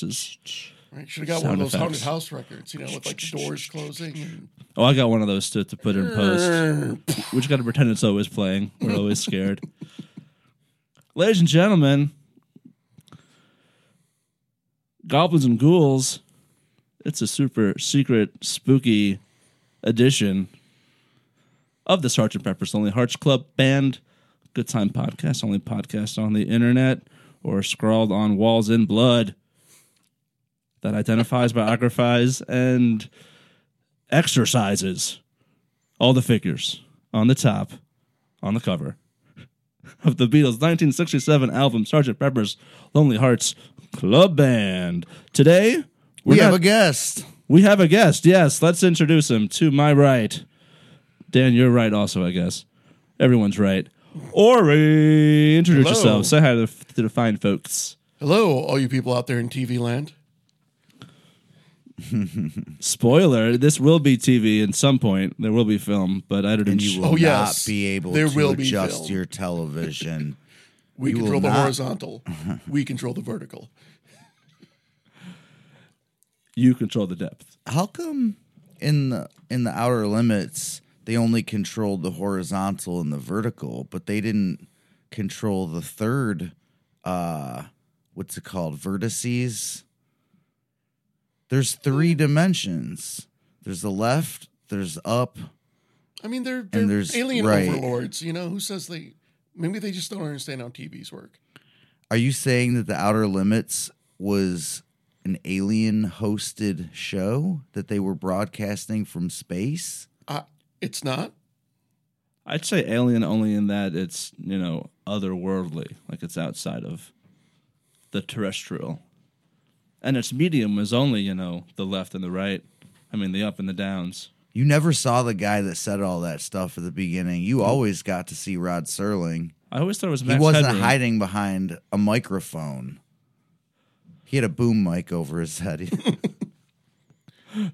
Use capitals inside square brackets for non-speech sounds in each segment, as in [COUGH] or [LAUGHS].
houses. Right? Should have got one of Sound those haunted house records, you know, with like doors closing. And... Oh, I got one of those to, to put in post. We just got to pretend it's always playing. We're always [LAUGHS] scared. Ladies and gentlemen, goblins and ghouls. It's a super secret, spooky edition of the Sergeant Pepper's Lonely Hearts Club Band Good Time Podcast, only podcast on the internet or scrawled on walls in blood that identifies, biographies, and exercises all the figures on the top, on the cover of the Beatles' 1967 album, Sgt. Pepper's Lonely Hearts Club Band. Today, We have a guest. we have a guest. Yes, let's introduce him. To my right, Dan, you're right. Also, I guess everyone's right. Ori, introduce Hello. yourself. Say hi to, to the fine folks. Hello, all you people out there in TV land. Spoiler: This will be TV at some point. There will be film, but I don't. And you will Oh, yes. not be able There to will be adjust film. your television. [LAUGHS] We You control the not- horizontal. [LAUGHS] we control the vertical. you control the depth. How come in the in the outer limits they only controlled the horizontal and the vertical, but they didn't control the third uh what's it called? Vertices? There's three dimensions. There's the left, there's up. I mean, they're, they're there's- alien right. overlords. You know, who says they? Maybe they just don't understand how TVs work. Are you saying that the outer limits was an alien hosted show that they were broadcasting from space? Uh, it's not. I'd say alien only in that it's you know otherworldly, like it's outside of the terrestrial, and its medium is only you know the left and the right. I mean the up and the downs. You never saw the guy that said all that stuff at the beginning. You always got to see Rod Serling. I always thought it was He wasn't Headroom. hiding behind a microphone. He had a boom mic over his head. [LAUGHS]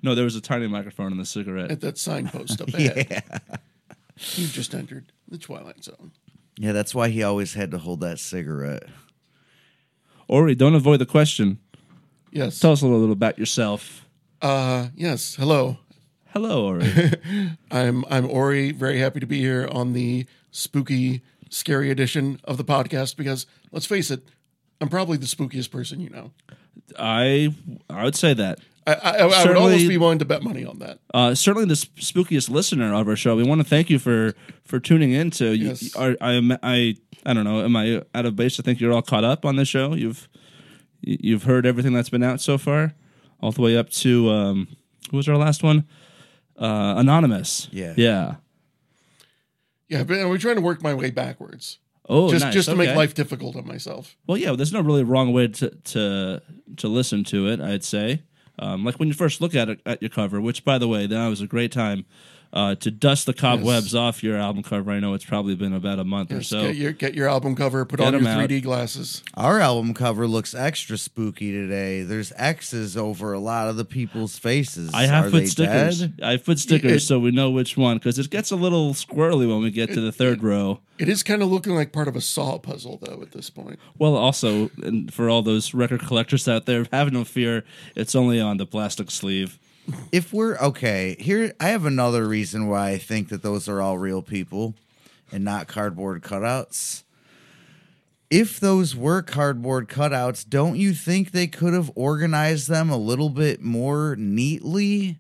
No, there was a tiny microphone in the cigarette. At that signpost up [LAUGHS] ahead. yeah. You've just entered the Twilight Zone. Yeah, that's why he always had to hold that cigarette. Ori, don't avoid the question. Yes. Tell us a little, little about yourself. Uh, yes. Hello. Hello, Ori. [LAUGHS] I'm I'm Ori. Very happy to be here on the spooky, scary edition of the podcast because let's face it, I'm probably the spookiest person you know. I I would say that. I, I, I would almost be willing to bet money on that. Uh, certainly the sp- spookiest listener of our show. We want to thank you for for tuning in. To you- Yes. are, I I I don't know. Am I out of base to think you're all caught up on this show? You've you've heard everything that's been out so far, all the way up to um, who was our last one? Uh, Anonymous. Yeah. Yeah. Yeah, but I'm trying to work my way backwards, Oh, just nice. just to Okay. make life difficult on myself. Well, yeah, there's no really wrong way to to to listen to it. I'd say, um, like when you first look at it at your cover, which by the way, that was a great time uh, to dust the cobwebs off your album cover. I know it's probably been about a month or so. get your get your album cover, put Get on your out. 3D glasses. Our album cover looks extra spooky today. There's X's over a lot of the people's faces. I have Are put they stickers. dead? I put stickers It- so we know which one because it gets a little squirrely when we get to the third row. It is kind of looking like part of a saw puzzle though at this point. Well, also, and for all those record collectors out there, have no fear. It's only on the plastic sleeve. If we're okay, here I have another reason why I think that those are all real people and not cardboard cutouts. If those were cardboard cutouts, don't you think they could have organized them a little bit more neatly?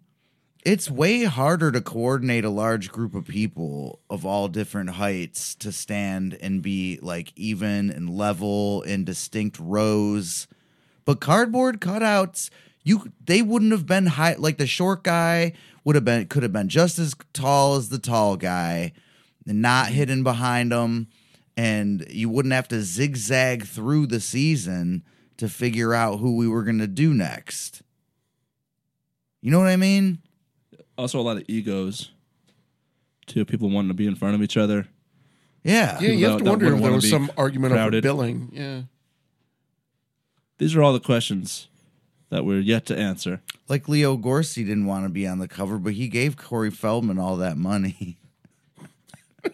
It's way harder to coordinate a large group of people of all different heights to stand and be like even and level in distinct rows. But cardboard cutouts, you they wouldn't have been high like the short guy would have been could have been just as tall as the tall guy and not hidden behind him, and you wouldn't have to zigzag through the season to figure out who we were going to do next. You know what I mean? Also, a lot of egos. Too people wanting to be in front of each other. Yeah. Yeah, you that- have to wonder if there was some argument crowded. over billing. Yeah. These are all the questions that we're yet to answer. Like Leo Gorcey didn't want to be on the cover, but he gave Corey Feldman all that money. [LAUGHS]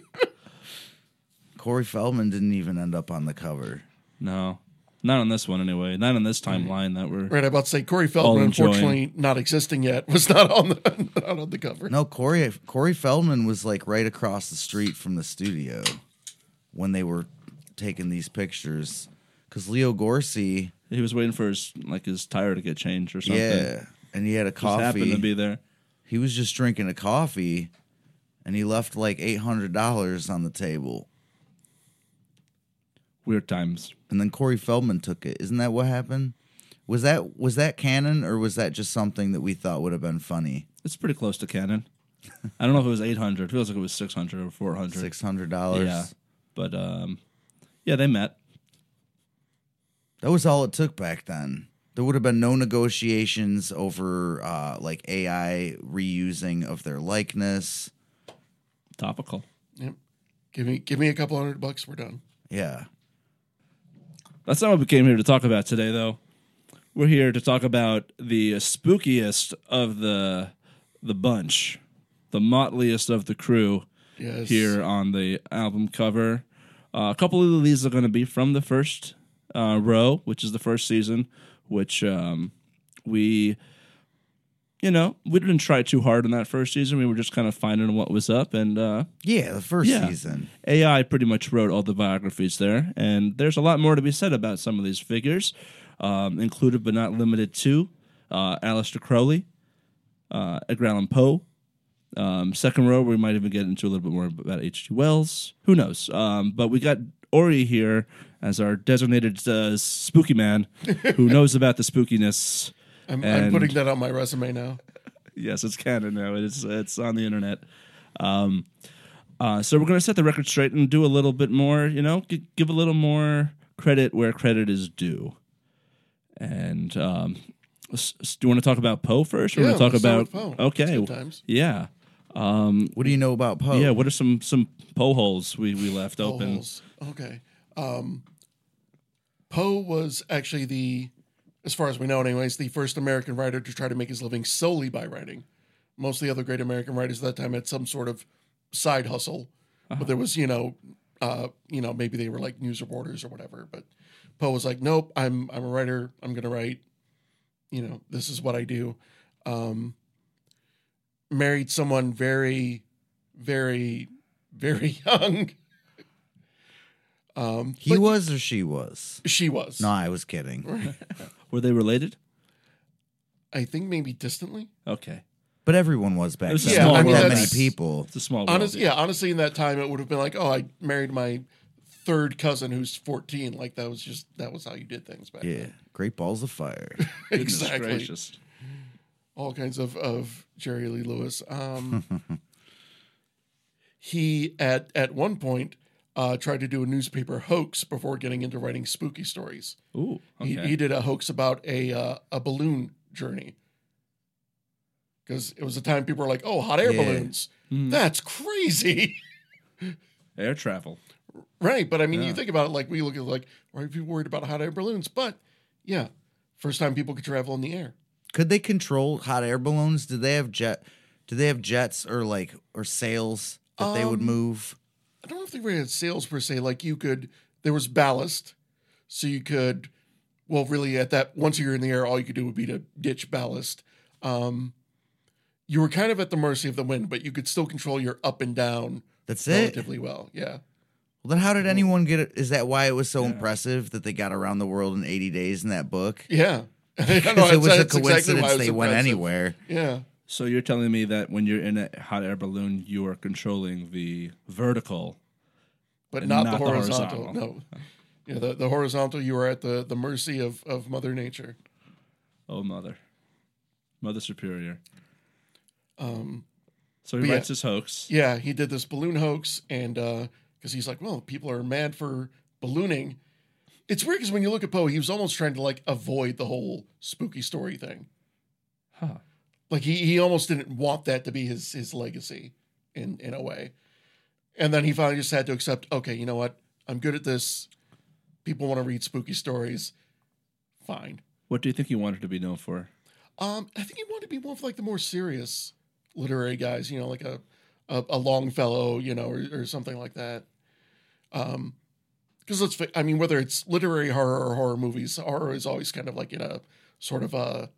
Corey Feldman didn't even end up on the cover. No, not on this one anyway. Not on this timeline that we're. Right, I'm about to say Corey Feldman, unfortunately not existing yet, was not on the [LAUGHS] not on the cover. No, Corey Corey Feldman was like right across the street from the studio when they were taking these pictures. Because Leo Gorcey, He was waiting for his like his tire to get changed or something. yeah, and he had a Just happened to coffee. be there. He was just drinking a coffee, and he left like eight hundred dollars on the table. Weird times. And then Corey Feldman took it. Isn't that what happened? Was that was that canon or was that just something that we thought would have been funny? It's pretty close to canon. [LAUGHS] I don't know if it was eight hundred. Feels like it was six hundred or four hundred. Six hundred dollars. Yeah, but um, yeah, they met. That was all it took back then. There would have been no negotiations over uh, like AI reusing of their likeness. Topical. Yep. Give me give me a couple hundred bucks, we're done. Yeah. That's not what we came here to talk about today, though. We're here to talk about the spookiest of the the bunch, the motliest of the crew Yes. here on the album cover. Uh, a couple of these are going to be from the first uh, row, which is the first season, which um, we, you know, we didn't try too hard in that first season. We were just kind of finding what was up, and uh, Yeah, the first Yeah. season. AI pretty much wrote all the biographies there, and there's a lot more to be said about some of these figures, um, included but not limited to uh, Aleister Crowley, uh, Edgar Allan Poe. Um, second row, we might even get into a little bit more about H.G. Wells. Who knows? Um, but we got Ori here as our designated uh, spooky man who [LAUGHS] knows about the spookiness. I'm, I'm putting that on my resume now. Yes, it's canon now. It's it's on the internet. Um, uh, so we're gonna set the record straight and do a little bit more. You know, g- give a little more credit where credit is due. And um, s- s- do you want to talk about Poe first? Or Yeah, want to talk about Poe. okay, It's good times. yeah, What do you know about Poe? yeah. What are some some Poe holes we we left open? Holes. Okay. Um, Poe was actually the, as far as we know, anyways, the first American writer to try to make his living solely by writing. Most of the other great American writers at that time had some sort of side hustle, but there was, you know, uh, you know, maybe they were like news reporters or whatever. But Poe was like, nope, I'm I'm a writer. I'm gonna write. You know, this is what I do. Um, married someone very, very, very [LAUGHS] young. Um, He was or she was? she was. No, I was kidding. [LAUGHS] Were they related? I think maybe distantly. Okay, But everyone was back It was a then. small Not world. that many That's- people. it's a small world. Honest, yeah, honestly, in that time, it would have been like, oh, I married my third cousin who's 14. Like that was just that was how you did things back Yeah. then. Great balls of fire. [LAUGHS] Goodness exactly. gracious. All kinds of of Jerry Lee Lewis. Um, [LAUGHS] he at at one point uh, tried to do a newspaper hoax before getting into writing spooky stories. Ooh, okay. He, he did a hoax about a uh, a balloon journey because it was a time people were like, "Oh, hot air Yeah. balloons, Hmm. that's crazy." [LAUGHS] Air travel. Right, but I mean, Yeah. you think about it like we look at like, why are people worried about hot air balloons? But yeah, first time people could travel in the air. Could they control hot air balloons? Did they have jet? Do they have jets or like or sails that they would Um, move? I don't know if they really had sails per se. Like you could, there was ballast, so you could. Well, really, at that once you're in the air, all you could do would be to ditch ballast. Um, you were kind of at the mercy of the wind, but you could still control your up and down That's it. relatively well. Yeah. Well, then how did anyone get it? Is that why it was so impressive that they got around the world in 80 days in that book? Yeah. [LAUGHS] I know, Because it was a that's exactly coincidence was they went anywhere. Yeah. So you're telling me that when you're in a hot air balloon, you are controlling the vertical. but not, not the the horizontal. horizontal. No, yeah, the, the horizontal. You are at the the mercy of of Mother Nature. Oh, mother, mother superior. Um, So he But yeah. writes his hoax. yeah, he did this balloon hoax, and because he's like, well, people are mad for ballooning. It's weird because when you look at Poe, he was almost trying to like avoid the whole spooky story thing. Huh. Like he he almost didn't want that to be his his legacy in in a way. And then he finally just had to accept, okay, you know what? I'm good at this. People want to read spooky stories. Fine. What do you think he wanted to be known for? Um, I think he wanted to be one of like the more serious literary guys, you know, like a a, a Longfellow, you know, or, or something like that. Um, because let's, I mean, whether it's literary horror or horror movies, horror is always kind of like in a sort of a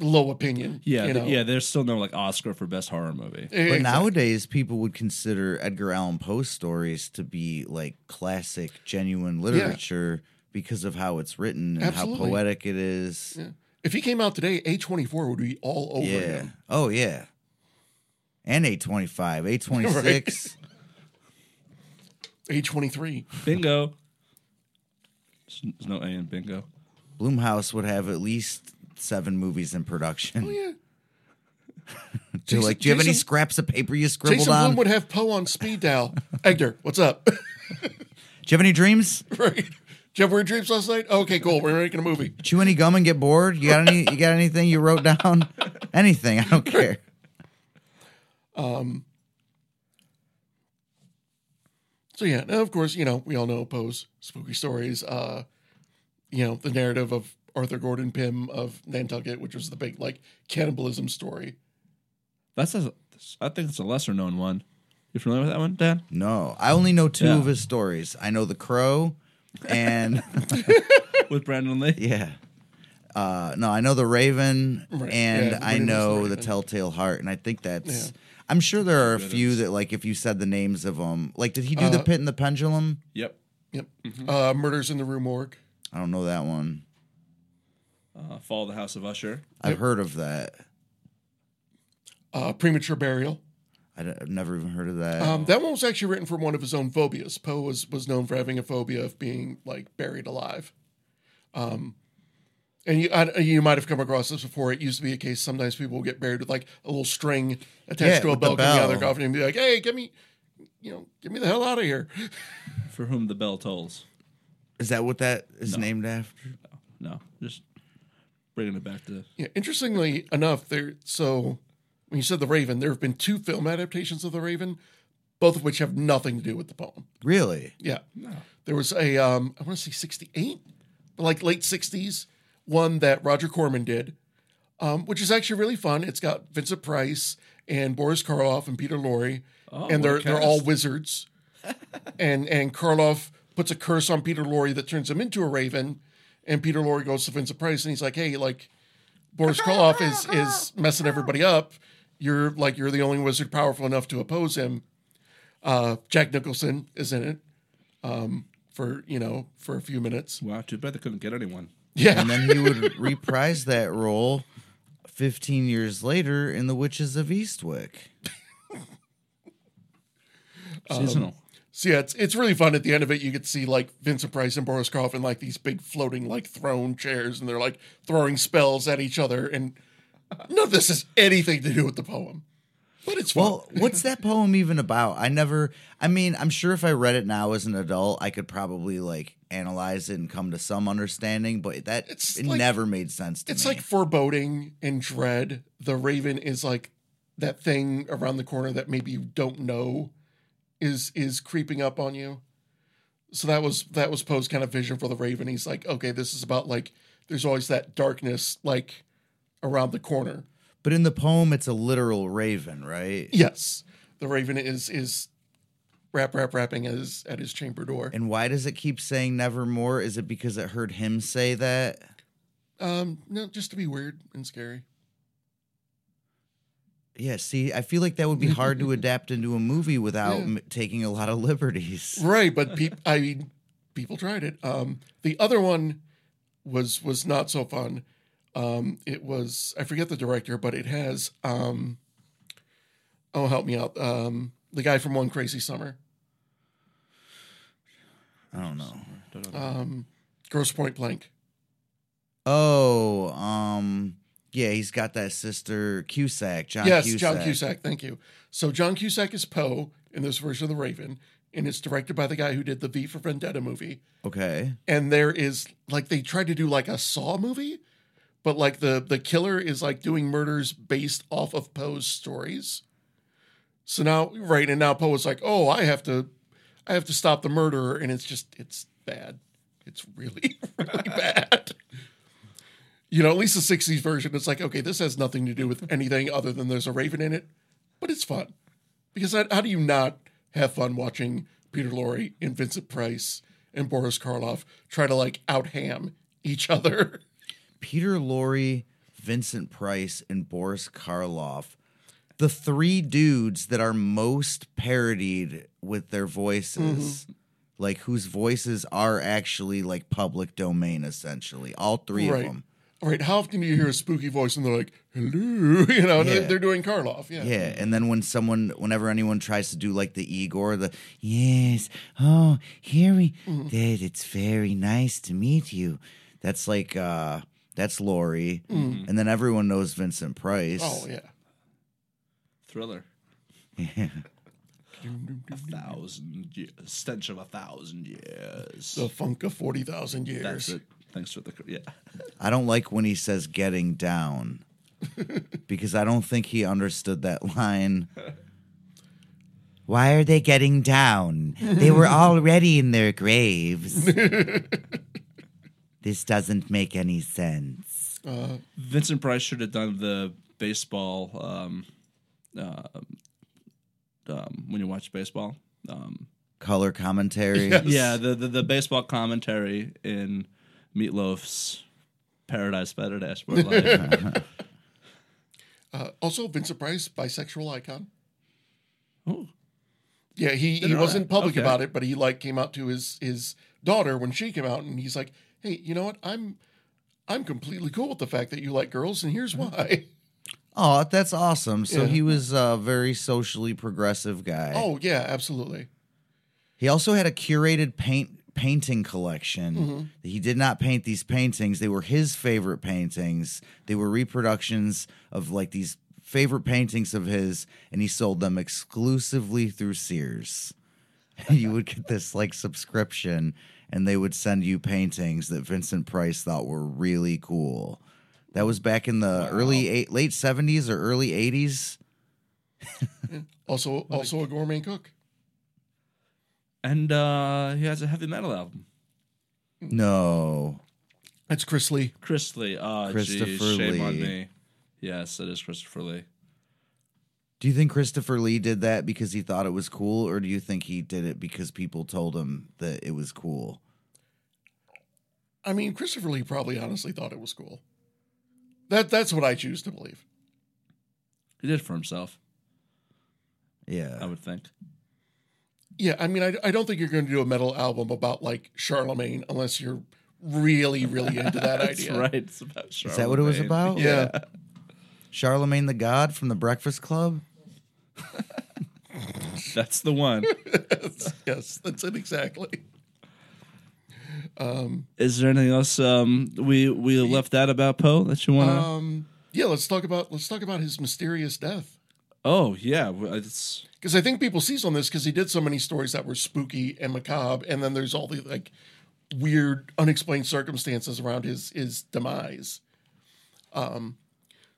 low opinion. Yeah, you know? yeah. There's still no like Oscar for best horror movie. But exactly. nowadays, people would consider Edgar Allan Poe stories to be like classic, genuine literature because of how it's written and Absolutely. how poetic it is. Yeah. If he came out today, A24 would be all over Yeah. him. Oh, yeah. And 825, 826. A23. [LAUGHS] Bingo. There's no A in bingo. Blumhouse would have at least seven movies in production. Oh, yeah. [LAUGHS] Jason- like, do you have any scraps of paper you scribbled Jason on? Blum would have Poe on speed dial. Edgar, what's up? [LAUGHS] do you have any dreams? right. Did you have weird dreams last night? Okay, cool. We're making a movie. Chew any gum and get bored? You got any? You got anything you wrote down? [LAUGHS] anything? I don't care. Um. So yeah, of course, you know, we all know Poe's spooky stories. Uh, you know, the narrative of Arthur Gordon Pym of Nantucket, which was the big like cannibalism story. That's a, I think it's a lesser known one. You familiar with that one, Dan? No, I only know two Yeah. of his stories. I know the Crow, and [LAUGHS] With Brandon Lee. yeah. Uh, no, I know the Raven, Right. and Yeah, the I Raven's the know the, Telltale Heart, and I think that's. Yeah. I'm sure there are a few that, like, if you said the names of them, like, did he do the Uh, Pit and the Pendulum? Yep. Yep. Uh, Murders in the Rue Morgue. I don't know that one. Uh, Fall of the House of Usher. I've heard of that. Uh, Premature Burial. I d- I've never even heard of that. Um, that one was actually written from one of his own phobias. Poe was was known for having a phobia of being like buried alive. Um, and you I, you might have come across this before. It used to be a case sometimes people will get buried with like a little string attached Yeah, to a with the bell coming out of their bell. coffin and be like, "Hey, get me, you know, get me the hell out of here." For whom the bell tolls. Is that what that is No. named after? No, just bringing it back to. Yeah, interestingly enough, there. So when you said the Raven, there have been two film adaptations of the Raven, both of which have nothing to do with the poem. Really? Yeah. There was a um I want to say 68, like late 60s, one that Roger Corman did. Um, which is actually really fun. It's got Vincent Price and Boris Karloff and Peter Lorre, Oh, and they're they're all wizards. and and Karloff puts a curse on Peter Lorre that turns him into a raven, and Peter Lorre goes to Vincent Price and he's like, "Hey, like Boris Karloff is is messing everybody up. You're like you're the only wizard powerful enough to oppose him." Uh, Jack Nicholson is in it um, for you know for a few minutes. Wow, too bad they couldn't get anyone. Yeah, And then he would [LAUGHS] reprise that role 15 years later in The Witches of Eastwick. Seasonal. So yeah, it's it's really fun. At the end of it, you get to see like Vincent Price and Boris Karloff in like these big floating like throne chairs, and they're like throwing spells at each other, and none of this has anything to do with the poem, but it's fun. Well, what's that poem even about? I never, I mean, I'm sure if I read it now as an adult, I could probably like analyze it and come to some understanding, but that It's it like- never made sense to it's me. It's like foreboding and dread. The Raven is like that thing around the corner that maybe you don't know is is creeping up on you. So that was that was Poe's kind of vision for the Raven. He's like, okay, this is about like there's always that darkness like around the corner. but in the poem, it's a literal raven, right? Yes, the Raven is is rap rap rapping at his at his chamber door. And why does it keep saying nevermore? Is it because it heard him say that? Um, no, just to be weird and scary. Yeah, see, I feel like that would be hard to adapt into a movie without Yeah. m- taking a lot of liberties. Right, but peop I mean, people tried it. Um, the other one was was not so fun. Um, it was I forget the director, but it has um, oh help me out. Um, the guy from One Crazy Summer, I don't know. Don't know. um, Grosse Pointe Blank. Oh, um, yeah, he's got that sister Cusack, John yes, Cusack. John Cusack. Thank you. So John Cusack is Poe in this version of The Raven, and it's directed by the guy who did the V for Vendetta movie. Okay. and there is like they tried to do like a Saw movie, but like the the killer is like doing murders based off of Poe's stories. So now, right, and now Poe is like, oh, I have to, I have to stop the murderer, and it's just it's bad. It's really [LAUGHS] really bad. You know, at least the '60s version, it's like, okay, this has nothing to do with anything other than there's a raven in it, but it's fun because how, how do you not have fun watching Peter Lorre and Vincent Price and Boris Karloff try to like out ham each other. [LAUGHS] Peter Lorre, Vincent Price, and Boris Karloff, the three dudes that are most parodied with their voices, mm-hmm. like whose voices are actually like public domain, essentially. All three right. of them. All right. How often do you hear a spooky voice and they're like, hello? [LAUGHS] You know, Yeah. they're doing Karloff. Yeah. Yeah, and then when someone, whenever anyone tries to do like the Igor, the yes, oh, here we, that it's very nice to meet you. That's like, uh that's Lorre, and then everyone knows Vincent Price. Oh, yeah. Thriller. Yeah. [LAUGHS] A thousand years. Stench of a thousand years. The funk of 40,000 years. That's it. Thanks for the yeah. [LAUGHS] I don't like when he says getting down [LAUGHS] because I don't think he understood that line. Why are they getting down? They were [LAUGHS] already in their graves. this doesn't make any sense. Vincent Price should have done the baseball um, uh, um, when you watch baseball. Um, Color commentary. Yeah. yeah, the, the the baseball commentary in Meatloaf's Paradise by the Dashboard [LAUGHS] Live. [LAUGHS] Uh, also, Vincent Price, bisexual icon. oh, Yeah, he, he Didn't know wasn't that. public Okay. about it, but he like came out to his his daughter when she came out, and he's like, "Hey, you know what? I'm I'm completely cool with the fact that you like girls, and here's why." [LAUGHS] Oh, that's awesome. So Yeah. he was a very socially progressive guy. oh yeah, absolutely. He also had a curated paint painting collection. Mm-hmm. He did not paint these paintings. They were his favorite paintings. They were reproductions of like these favorite paintings of his and he sold them exclusively through Sears. [LAUGHS] you would get this like subscription and they would send you paintings that Vincent Price thought were really cool. That was back in the early eight, late 70s or early 80s. [LAUGHS] Also, also a gourmet cook. And uh, he has a heavy metal album. No. That's Chris Lee. Chris Lee. Oh, Christopher geez, shame on Lee. me. Yes, it is Christopher Lee. Do you think Christopher Lee did that because he thought it was cool, or do you think he did it because people told him that it was cool? I mean, Christopher Lee probably honestly thought it was cool. That that's what I choose to believe. He did it for himself, Yeah, I would think. Yeah, I mean, I, I don't think you're going to do a metal album about like Charlemagne unless you're really, really into that [LAUGHS] That's idea. right. It's about Is that what it was about? Yeah. Charlemagne the God from the Breakfast Club? [LAUGHS] That's the one. [LAUGHS] yes, that's it exactly. Is there anything else um, we we left out about Poe that you want to? Um, yeah, let's talk about let's talk about his mysterious death. oh yeah, it's Because I think people seize on this because he did so many stories that were spooky and macabre, and then there's all the like weird, unexplained circumstances around his his demise. Um,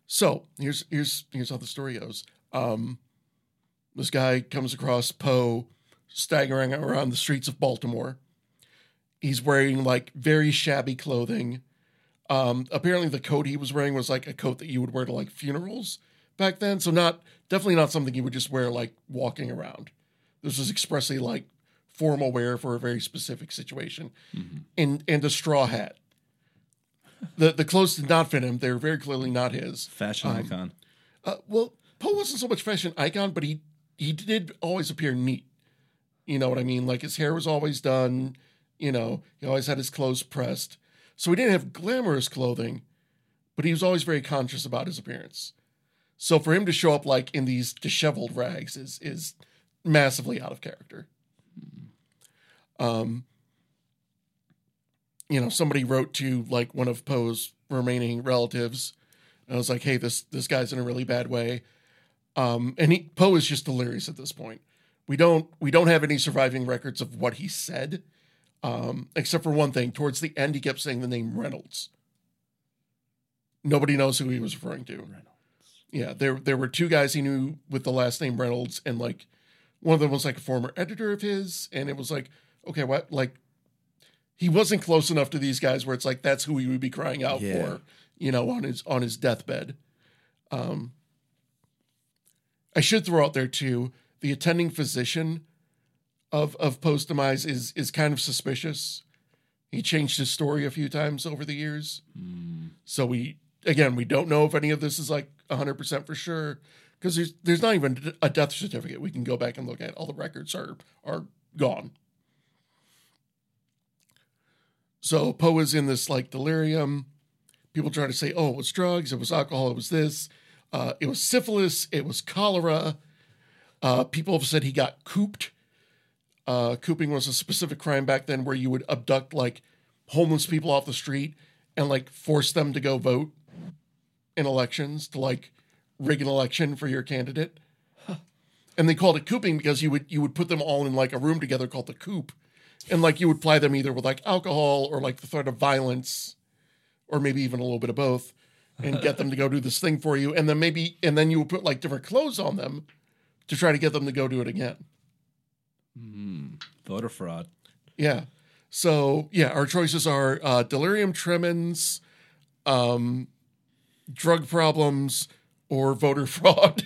so here's here's here's how the story goes. Um, this guy comes across Poe staggering around the streets of Baltimore. He's wearing like very shabby clothing. Um, apparently, the coat he was wearing was like a coat that you would wear to like funerals back then. So not definitely not something you would just wear like walking around. This was expressly like formal wear for a very specific situation, and and a straw hat. The the clothes did not fit him. They were very clearly not his. fashion icon. Uh, well, Poe wasn't so much fashion icon, but he he did always appear neat. You know what I mean? Like his hair was always done. You know, he always had his clothes pressed. So he didn't have glamorous clothing, but he was always very conscious about his appearance. So for him to show up like in these disheveled rags is is massively out of character. Um, you know, somebody wrote to like one of Poe's remaining relatives. And I was like, "Hey, this this guy's in a really bad way." Um, and Poe is just delirious at this point. We don't we don't have any surviving records of what he said, um, except for one thing. Towards the end, he kept saying the name Reynolds. Nobody knows who he was referring to. Reynolds. Yeah, there there were two guys he knew with the last name Reynolds, and like one of them was like a former editor of his, and it was like, okay, what like he wasn't close enough to these guys where it's like that's who he would be crying out Yeah. for, you know, on his on his deathbed. Um, I should throw out there too the attending physician of of Poe's demise is is kind of suspicious. He changed his story a few times over the years, so we again we don't know if any of this is like hundred percent for sure because there's there's not even a death certificate we can go back and look at. All the records are are gone. So Poe is in this like delirium. People try to say, "Oh, it was drugs, it was alcohol, it was this, uh, it was syphilis, it was cholera." Uh, people have said he got cooped. Uh, cooping was a specific crime back then where you would abduct like homeless people off the street and like force them to go vote in elections to like rig an election for your candidate. And they called it cooping because you would you would put them all in like a room together called the coop, and like you would ply them either with like alcohol or like the threat of violence, or maybe even a little bit of both, and get them to go do this thing for you, and then maybe and then you would put like different clothes on them to try to get them to go do it again. Voter fraud. Yeah. So yeah, our choices are uh, delirium tremens, um, drug problems, or voter [LAUGHS] fraud.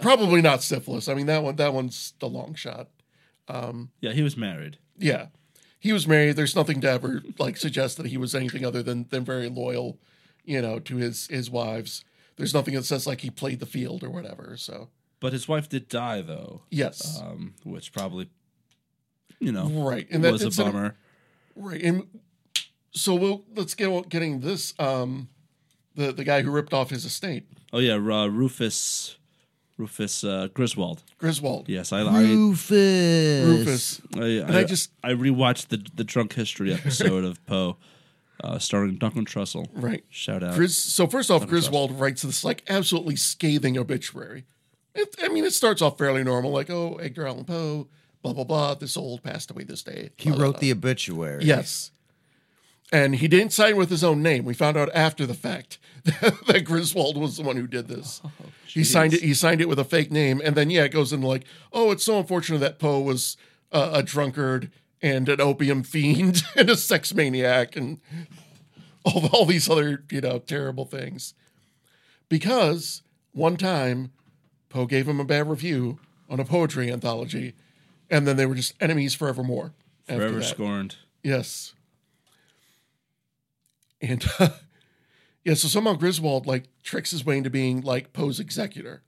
Probably not syphilis. I mean that one. That one's the long shot. Yeah, he was married. Yeah, he was married. There's nothing to ever like suggest that he was anything other than than very loyal, you know, to his his wives. There's nothing that says like he played the field or whatever. So But his wife did die, though, yes, um, which probably, you know, right. And that, was a an- bummer. Right. And so we'll let's get getting this um the the guy who ripped off his estate, Oh yeah, uh, Rufus, Rufus uh, Griswold. Griswold. Yes, I, I, Rufus. Rufus. I, And I just I rewatched the the drunk history episode of Poe, uh, starring Duncan Trussell. right. Shout out. Gris so first off, Griswold writes this like absolutely scathing obituary. It, I mean, it starts off fairly normal, like, oh, Edgar Allan Poe, blah blah blah. This old passed away this day. He wrote the obituary. Yes. And he didn't sign with his own name. We found out after the fact [LAUGHS] that Griswold was the one who did this. he signed it. He signed it with a fake name, and then yeah, it goes into like, oh, it's so unfortunate that Poe was uh, a drunkard and an opium fiend [LAUGHS] and a sex maniac and all all these other you know terrible things. Because one time, Poe gave him a bad review on a poetry anthology, and then they were just enemies forevermore. after Forever that. scorned. Yes. And uh, [LAUGHS] yeah, so somehow Griswold like tricks his way into being like Poe's executor.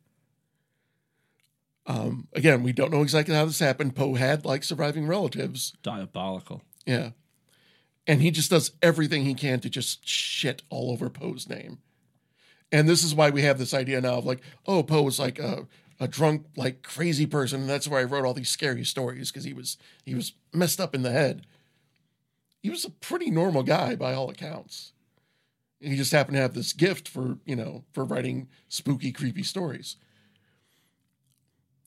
Um, again, we don't know exactly how this happened. Poe had like surviving relatives. Diabolical. Yeah. And he just does everything he can to just shit all over Poe's name. And this is why we have this idea now of like, oh, Poe was like a, a drunk, like crazy person. And that's why I wrote all these scary stories because he was he was messed up in the head. He was a pretty normal guy by all accounts. He just happened to have this gift for, you know, for writing spooky, creepy stories.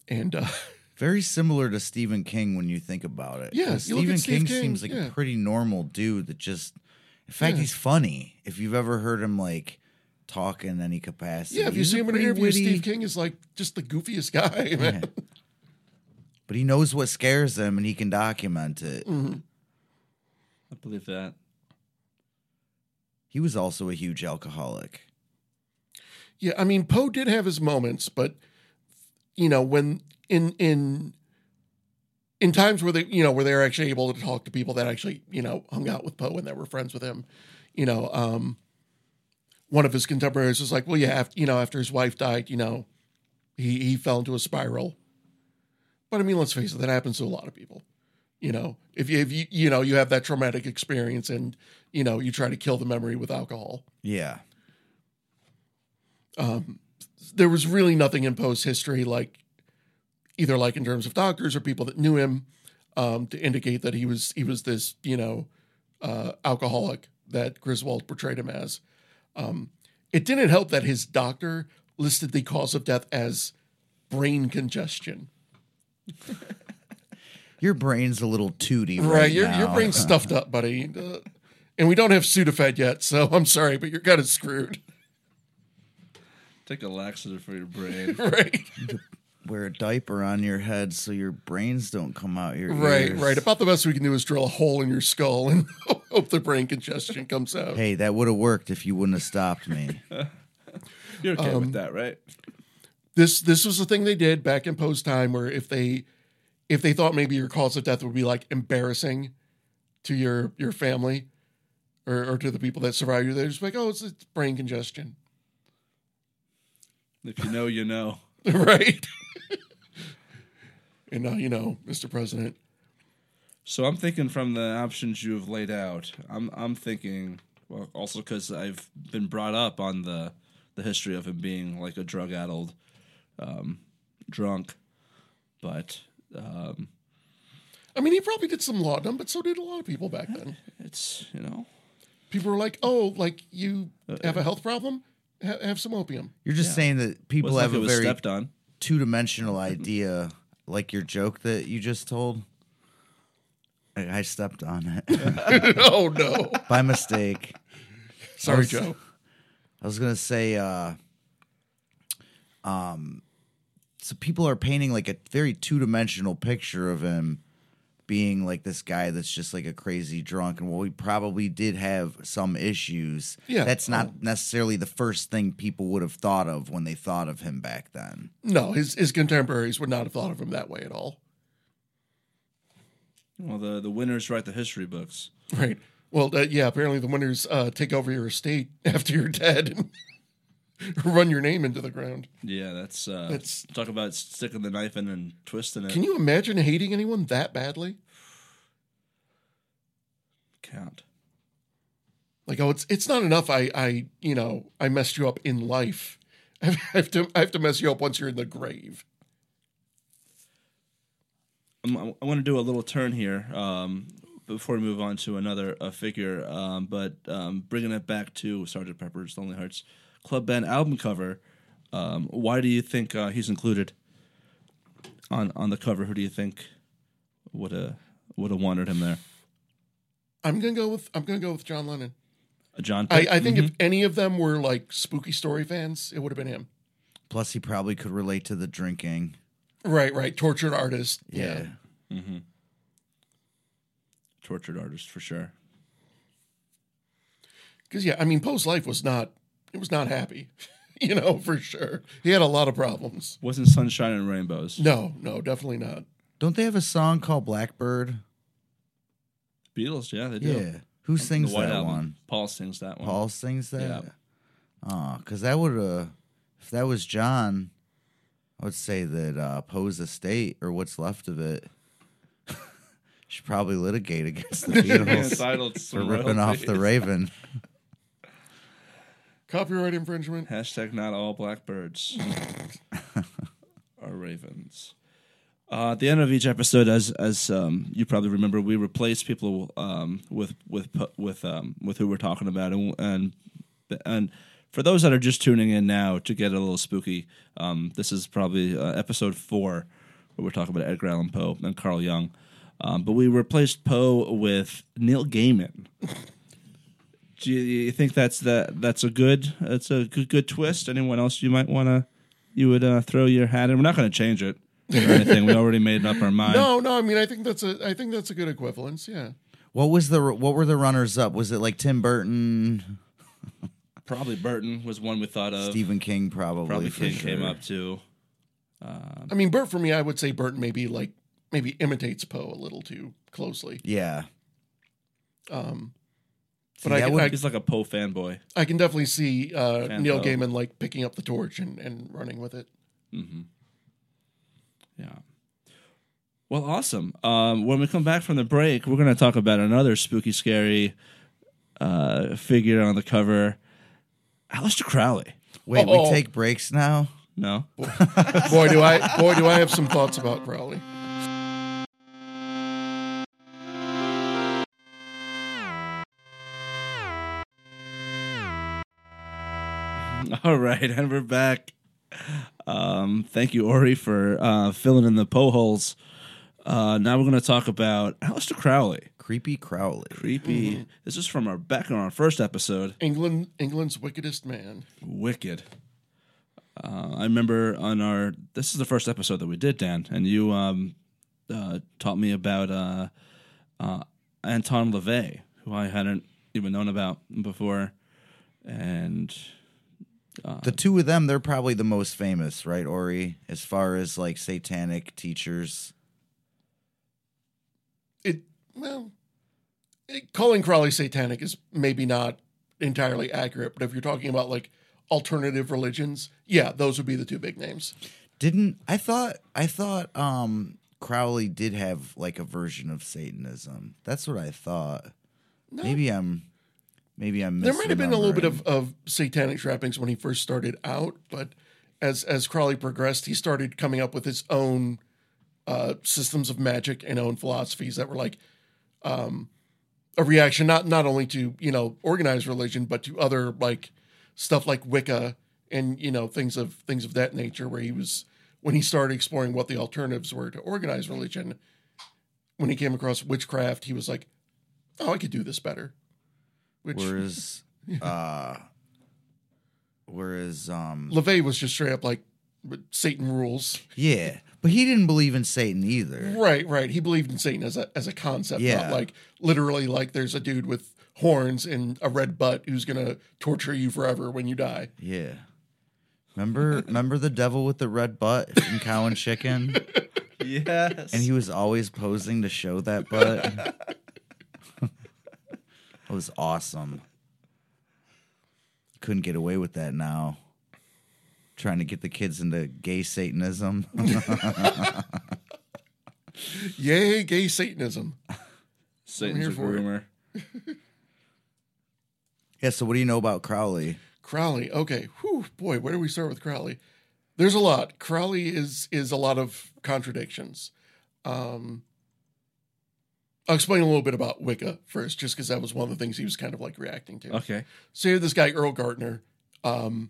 And uh [LAUGHS] Very similar to Stephen King when you think about it. Yeah, 'Cause you look Stephen King, King, seems like yeah. a pretty normal dude that just, in fact, Yeah. he's funny. If you've ever heard him like talk in any capacity, yeah, if you see him in an interview, witty- Steve King is like just the goofiest guy, [LAUGHS] man. but he knows what scares him and he can document it. Mm. I believe that. He was also a huge alcoholic. Yeah, I mean Poe did have his moments, but you know when in in in times where they you know where they were actually able to talk to people that actually you know hung out with Poe and that were friends with him, you know, um, one of his contemporaries was like, well, yeah, after, you know, after his wife died, you know, he he fell into a spiral. But I mean, let's face it, that happens to a lot of people. You know, if you if you you know you have that traumatic experience and you know you try to kill the memory with alcohol. Yeah. um there was really nothing in Poe's history like either like in terms of doctors or people that knew him um, to indicate that he was he was this you know uh, alcoholic that Griswold portrayed him as. Um, it didn't help that his doctor listed the cause of death as brain congestion. [LAUGHS] Your brain's a little tooty right, Right, your your now. brain's [LAUGHS] stuffed up, buddy. Uh, and we don't have Sudafed yet, so [LAUGHS] I'm sorry, but you're kind of screwed. Take a laxative for your brain. [LAUGHS] right, Wear a diaper on your head so your brains don't come out your right, ears. right. About the best we can do is drill a hole in your skull and hope the brain congestion comes out. Hey, that would have worked if you wouldn't have stopped me. You're okay Um, with that, right? this this was the thing they did back in Poe's time where if they if they thought maybe your cause of death would be like embarrassing to your your family or, or to the people that survive you, they're just like, oh, it's, it's brain congestion, If you know, you know. [LAUGHS] right? [LAUGHS] and now you know, Mr. President. So I'm thinking from the options you have laid out. I'm I'm thinking well, also because I've been brought up on the the history of him being like a drug addled, um, drunk, but um, I mean, he probably did some laudanum, but so did a lot of people back then. it's you know People were like, "Oh, like you have a health problem? Ha- have some opium." You're just saying that people wasn't have like it a was very stepped on. two dimensional idea, like your joke that you just told. I, I stepped on it [LAUGHS] oh no, by mistake. sorry, was- Joe. I was gonna say, uh, um, so people are painting like a very two dimensional picture of him being like this guy that's just like a crazy drunk, and well, he probably did have some issues. Yeah. that's not necessarily the first thing people would have thought of when they thought of him back then. No, his his contemporaries would not have thought of him that way at all. Well, the the winners write the history books. Right. Well, uh, yeah. Apparently, the winners uh, take over your estate [LAUGHS] after you're dead and [LAUGHS] [LAUGHS] run your name into the ground. Yeah, that's uh, That's- talk about sticking the knife in and twisting it. Can you imagine hating anyone that badly? Can't. Like, oh, it's it's not enough. I I you know I messed you up in life. [LAUGHS] I have to I have to mess you up once you're in the grave. I'm, I want to do a little turn here um, before we move on to another uh, figure, um, but um, bringing it back to Sergeant Pepper's Lonely Hearts Club Band album cover. Um, why do you think uh, he's included on on the cover? Who do you think would have would have wanted him there? I'm gonna go with I'm gonna go with John Lennon. Uh, John. I, I think if any of them were like spooky story fans, it would have been him. Plus, he probably could relate to the drinking. Right, right. Tortured artist. Yeah. tortured artist for sure. Because yeah, I mean, Poe's life was not it was not happy, [LAUGHS] you know, for sure. He had a lot of problems. Wasn't sunshine and rainbows. No, no, definitely not. Don't they have a song called Blackbird? Beatles, yeah, they do. Yeah. Who sings that Album. one? Paul sings that one. Paul sings that. Yeah. Oh, because that would have, if that was John, I would say that uh, Poe's estate or what's left of it [LAUGHS] should probably litigate against the [LAUGHS] Beatles for some ripping off the. Raven. Copyright infringement. Hashtag not all blackbirds are ravens. Uh, at the end of each episode, as as um, you probably remember, we replace people um, with with with um, with who we're talking about, and and and for those that are just tuning in now to get a little spooky, um, this is probably uh, episode four where we're talking about Edgar Allan Poe and Carl Jung. Um, but we replaced Poe with Neil Gaiman. Do you, you think that's that that's a good that's a good good twist? Anyone else you might want to you would uh, throw your hat in? We're not going to change it or [LAUGHS] anything. we already made up our mind. No, no. I mean, I think that's a I think that's a good equivalence. Yeah. What was the what were the runners up? Was it like Tim Burton, [LAUGHS] Probably Burton was one we thought of. Stephen King? Probably. Probably King sure. came up too. I mean, Bert for me, I would say Burton maybe like maybe imitates Poe a little too closely. Yeah. Um, See, but I, that would- I, He's like a Poe fanboy. I can definitely see uh, Fan Neil Poe. Gaiman like picking up the torch and, and running with it. Yeah. Well, awesome. Um, when we come back from the break, we're going to talk about another spooky, scary uh, figure on the cover, Aleister Crowley. Wait, Oh. we take breaks now. No, Boy, do I boy do I have some thoughts about Crowley. [LAUGHS] All right, and we're back. Um, thank you, Ori, for uh, filling in the Poe holes. Uh, now we're going to talk about Aleister Crowley. Creepy Crowley. Creepy. This is from our back on our first episode. England England's wickedest man. Wicked. Uh, I remember on our this is the first episode that we did, Dan, and you um, uh, taught me about uh, uh, Anton LaVey, who I hadn't even known about before, and the two of them, they're probably the most famous, right, Orie, as far as like satanic teachers. it well it, calling crowley satanic is maybe not entirely accurate but if you're talking about like alternative religions yeah those would be the two big names Didn't I thought I thought um Crowley did have like a version of Satanism. That's what I thought. Maybe I'm maybe I'm there might have been a little bit of, of satanic trappings when he first started out but as as crowley progressed he started coming up with his own uh systems of magic and own philosophies that were like um a reaction not not only to you know organized religion but to other like stuff like wicca and you know things of things of that nature where he was when he started exploring what the alternatives were to organized religion when he came across witchcraft he was like oh i could do this better which whereas [LAUGHS] uh whereas um LaVey was just straight up like Satan rules. yeah, but he didn't believe in Satan either. Right, right. He believed in Satan as a as a concept, Yeah. not like literally like there's a dude with horns and a red butt who's gonna torture you forever when you die. Yeah. Remember [LAUGHS] remember the devil with the red butt in Cow and Chicken? [LAUGHS] Yes. And he was always posing to show that butt. It was awesome. Couldn't get away with that now. Trying to get the kids into gay Satanism. [LAUGHS] Yay, gay Satanism. Satan's here a for it. groomer. [LAUGHS] yeah, so what do you know about Crowley? Crowley. Okay. Whew, boy, where do we start with Crowley? There's a lot. Crowley is is a lot of contradictions. Um I'll explain a little bit about Wicca first, just because that was one of the things he was kind of like reacting to. Okay. So you have this guy Earl Gardner, um,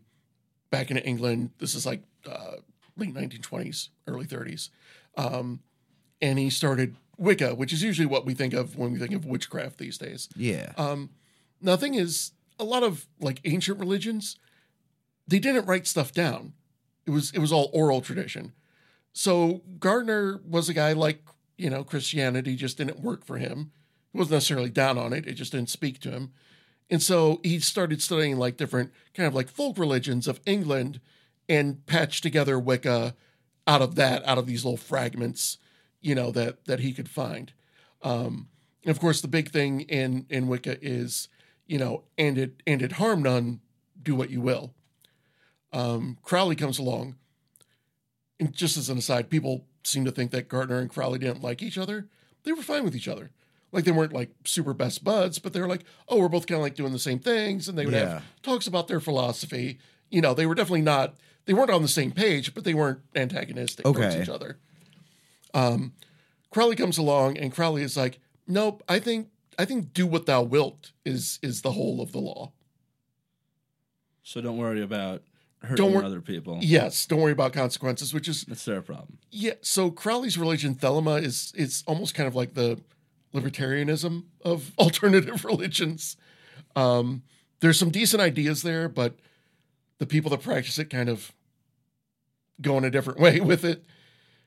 back in England. This is like uh, late 1920s, early 30s, um, and he started Wicca, which is usually what we think of when we think of witchcraft these days. Yeah. Um, now, the thing is, a lot of like ancient religions, they didn't write stuff down. It was it was all oral tradition. So Gardner was a guy like you know Christianity just didn't work for him. He wasn't necessarily down on it; it just didn't speak to him. And so he started studying like different kind of like folk religions of England and patched together Wicca out of that, out of these little fragments, you know, that that he could find. Um, and of course, the big thing in in Wicca is, you know, and it and it harm none, do what you will. Um, Crowley comes along, and just as an aside, people seem to think that Gardner and Crowley didn't like each other. They were fine with each other. Like they weren't like super best buds, but they were like, oh, we're both kind of like doing the same things, and they would Yeah. have talks about their philosophy. You know, they were definitely not. They weren't on the same page, but they weren't antagonistic towards each other. Um, Crowley comes along, and Crowley is like, nope. I think I think do what thou wilt is is the whole of the law. So don't worry about hurting Don't wor- other people. Yes, don't worry about consequences, which is That's their problem. Yeah, so Crowley's religion, Thelema, is is almost kind of like the libertarianism of [LAUGHS] alternative religions. Um, there's some decent ideas there, but the people that practice it kind of go in a different [LAUGHS] way with it.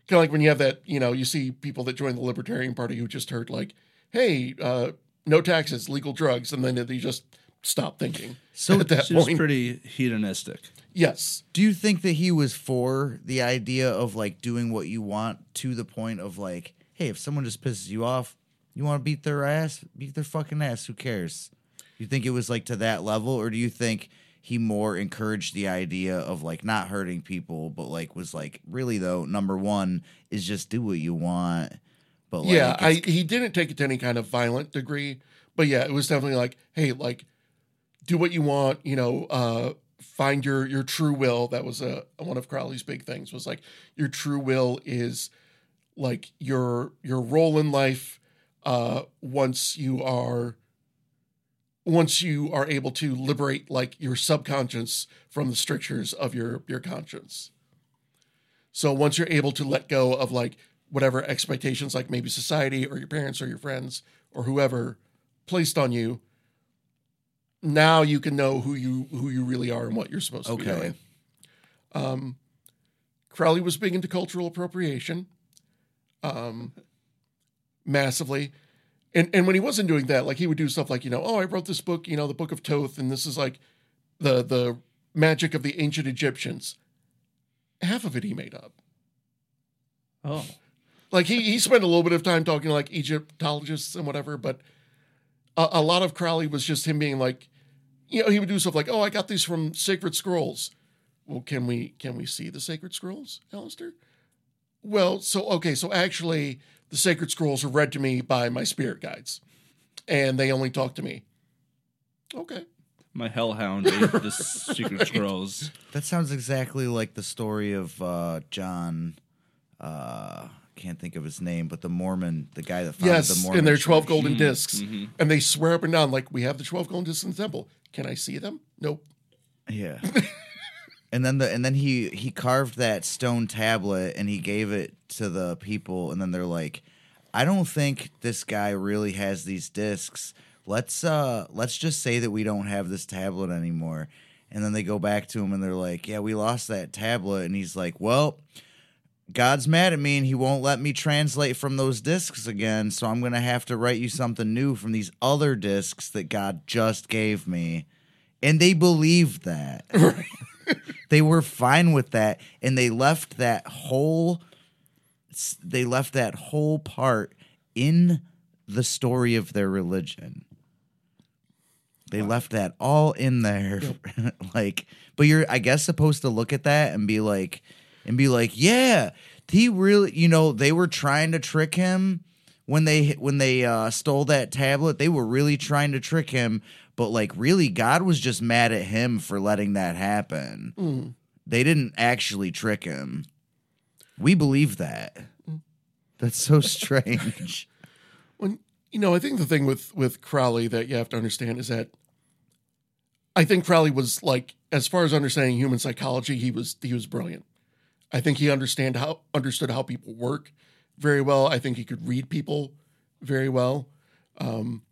Kind of like when you have that, you know, you see people that join the Libertarian Party who just heard like, "Hey, uh, no taxes, legal drugs," and then they just stop thinking. So at that She was point, pretty hedonistic. Yes, Do you think that he was for the idea of like doing what you want to the point of like, hey, if someone just pisses you off, you want to beat their ass, beat their fucking ass. Who cares? You think it was like to that level, or do you think he more encouraged the idea of like not hurting people, but like was like really though number one is just do what you want. But like, yeah, I, he didn't take it to any kind of violent degree, but yeah, it was definitely like, hey, like, do what you want, you know, uh, find your your true will. That was a one of Crowley's big things was like your true will is like your your role in life. Uh, once you are once you are able to liberate like your subconscious from the strictures of your your conscience. So once you're able to let go of like whatever expectations, like maybe society or your parents or your friends or whoever placed on you, now you can know who you who you really are and what you're supposed to be doing. Um, Crowley was big into cultural appropriation, um, massively. And and when he wasn't doing that, like he would do stuff like you know, oh, I wrote this book, you know, the Book of Thoth, and this is like the the magic of the ancient Egyptians. Half of it he made up. Oh. Like he he spent a little bit of time talking to like Egyptologists and whatever, but a, a lot of Crowley was just him being like, you know, he would do stuff like, "Oh, I got these from sacred scrolls." Well, can we can we see the sacred scrolls, Aleister? Well, so okay, so actually, the sacred scrolls are read to me by my spirit guides, and they only talk to me. Okay, My hellhound ate [LAUGHS] the secret scrolls. That sounds exactly like the story of uh, John. Uh, can't think of his name, but the Mormon, the guy that founded the yes, Mormon. and their twelve church. golden discs, and they swear up and down like we have the twelve golden discs in the temple. Can I see them? Nope. Yeah. [LAUGHS] and then the and then he he carved that stone tablet and he gave it to the people and then they're like, I don't think this guy really has these discs. Let's uh let's just say that we don't have this tablet anymore. And then they go back to him and they're like, Yeah, we lost that tablet. And he's like, Well, God's mad at me and he won't let me translate from those discs again, so I'm gonna have to write you something new from these other discs that God just gave me. And they believed that. [LAUGHS] they were fine with that and they left that whole they left that whole part in the story of their religion they left that all in there [LAUGHS] like but you're i guess supposed to look at that and be like and be like yeah he really you know they were trying to trick him when they when they uh, stole that tablet. They were really trying to trick him but like really god was just mad at him for letting that happen. They didn't actually trick him. We believe that. That's so [LAUGHS] strange. When you know, I think the thing with with Crowley that you have to understand is that I think Crowley was like, as far as understanding human psychology, he was he was brilliant. I think he understand how understood how people work very well. I think he could read people very well. Um,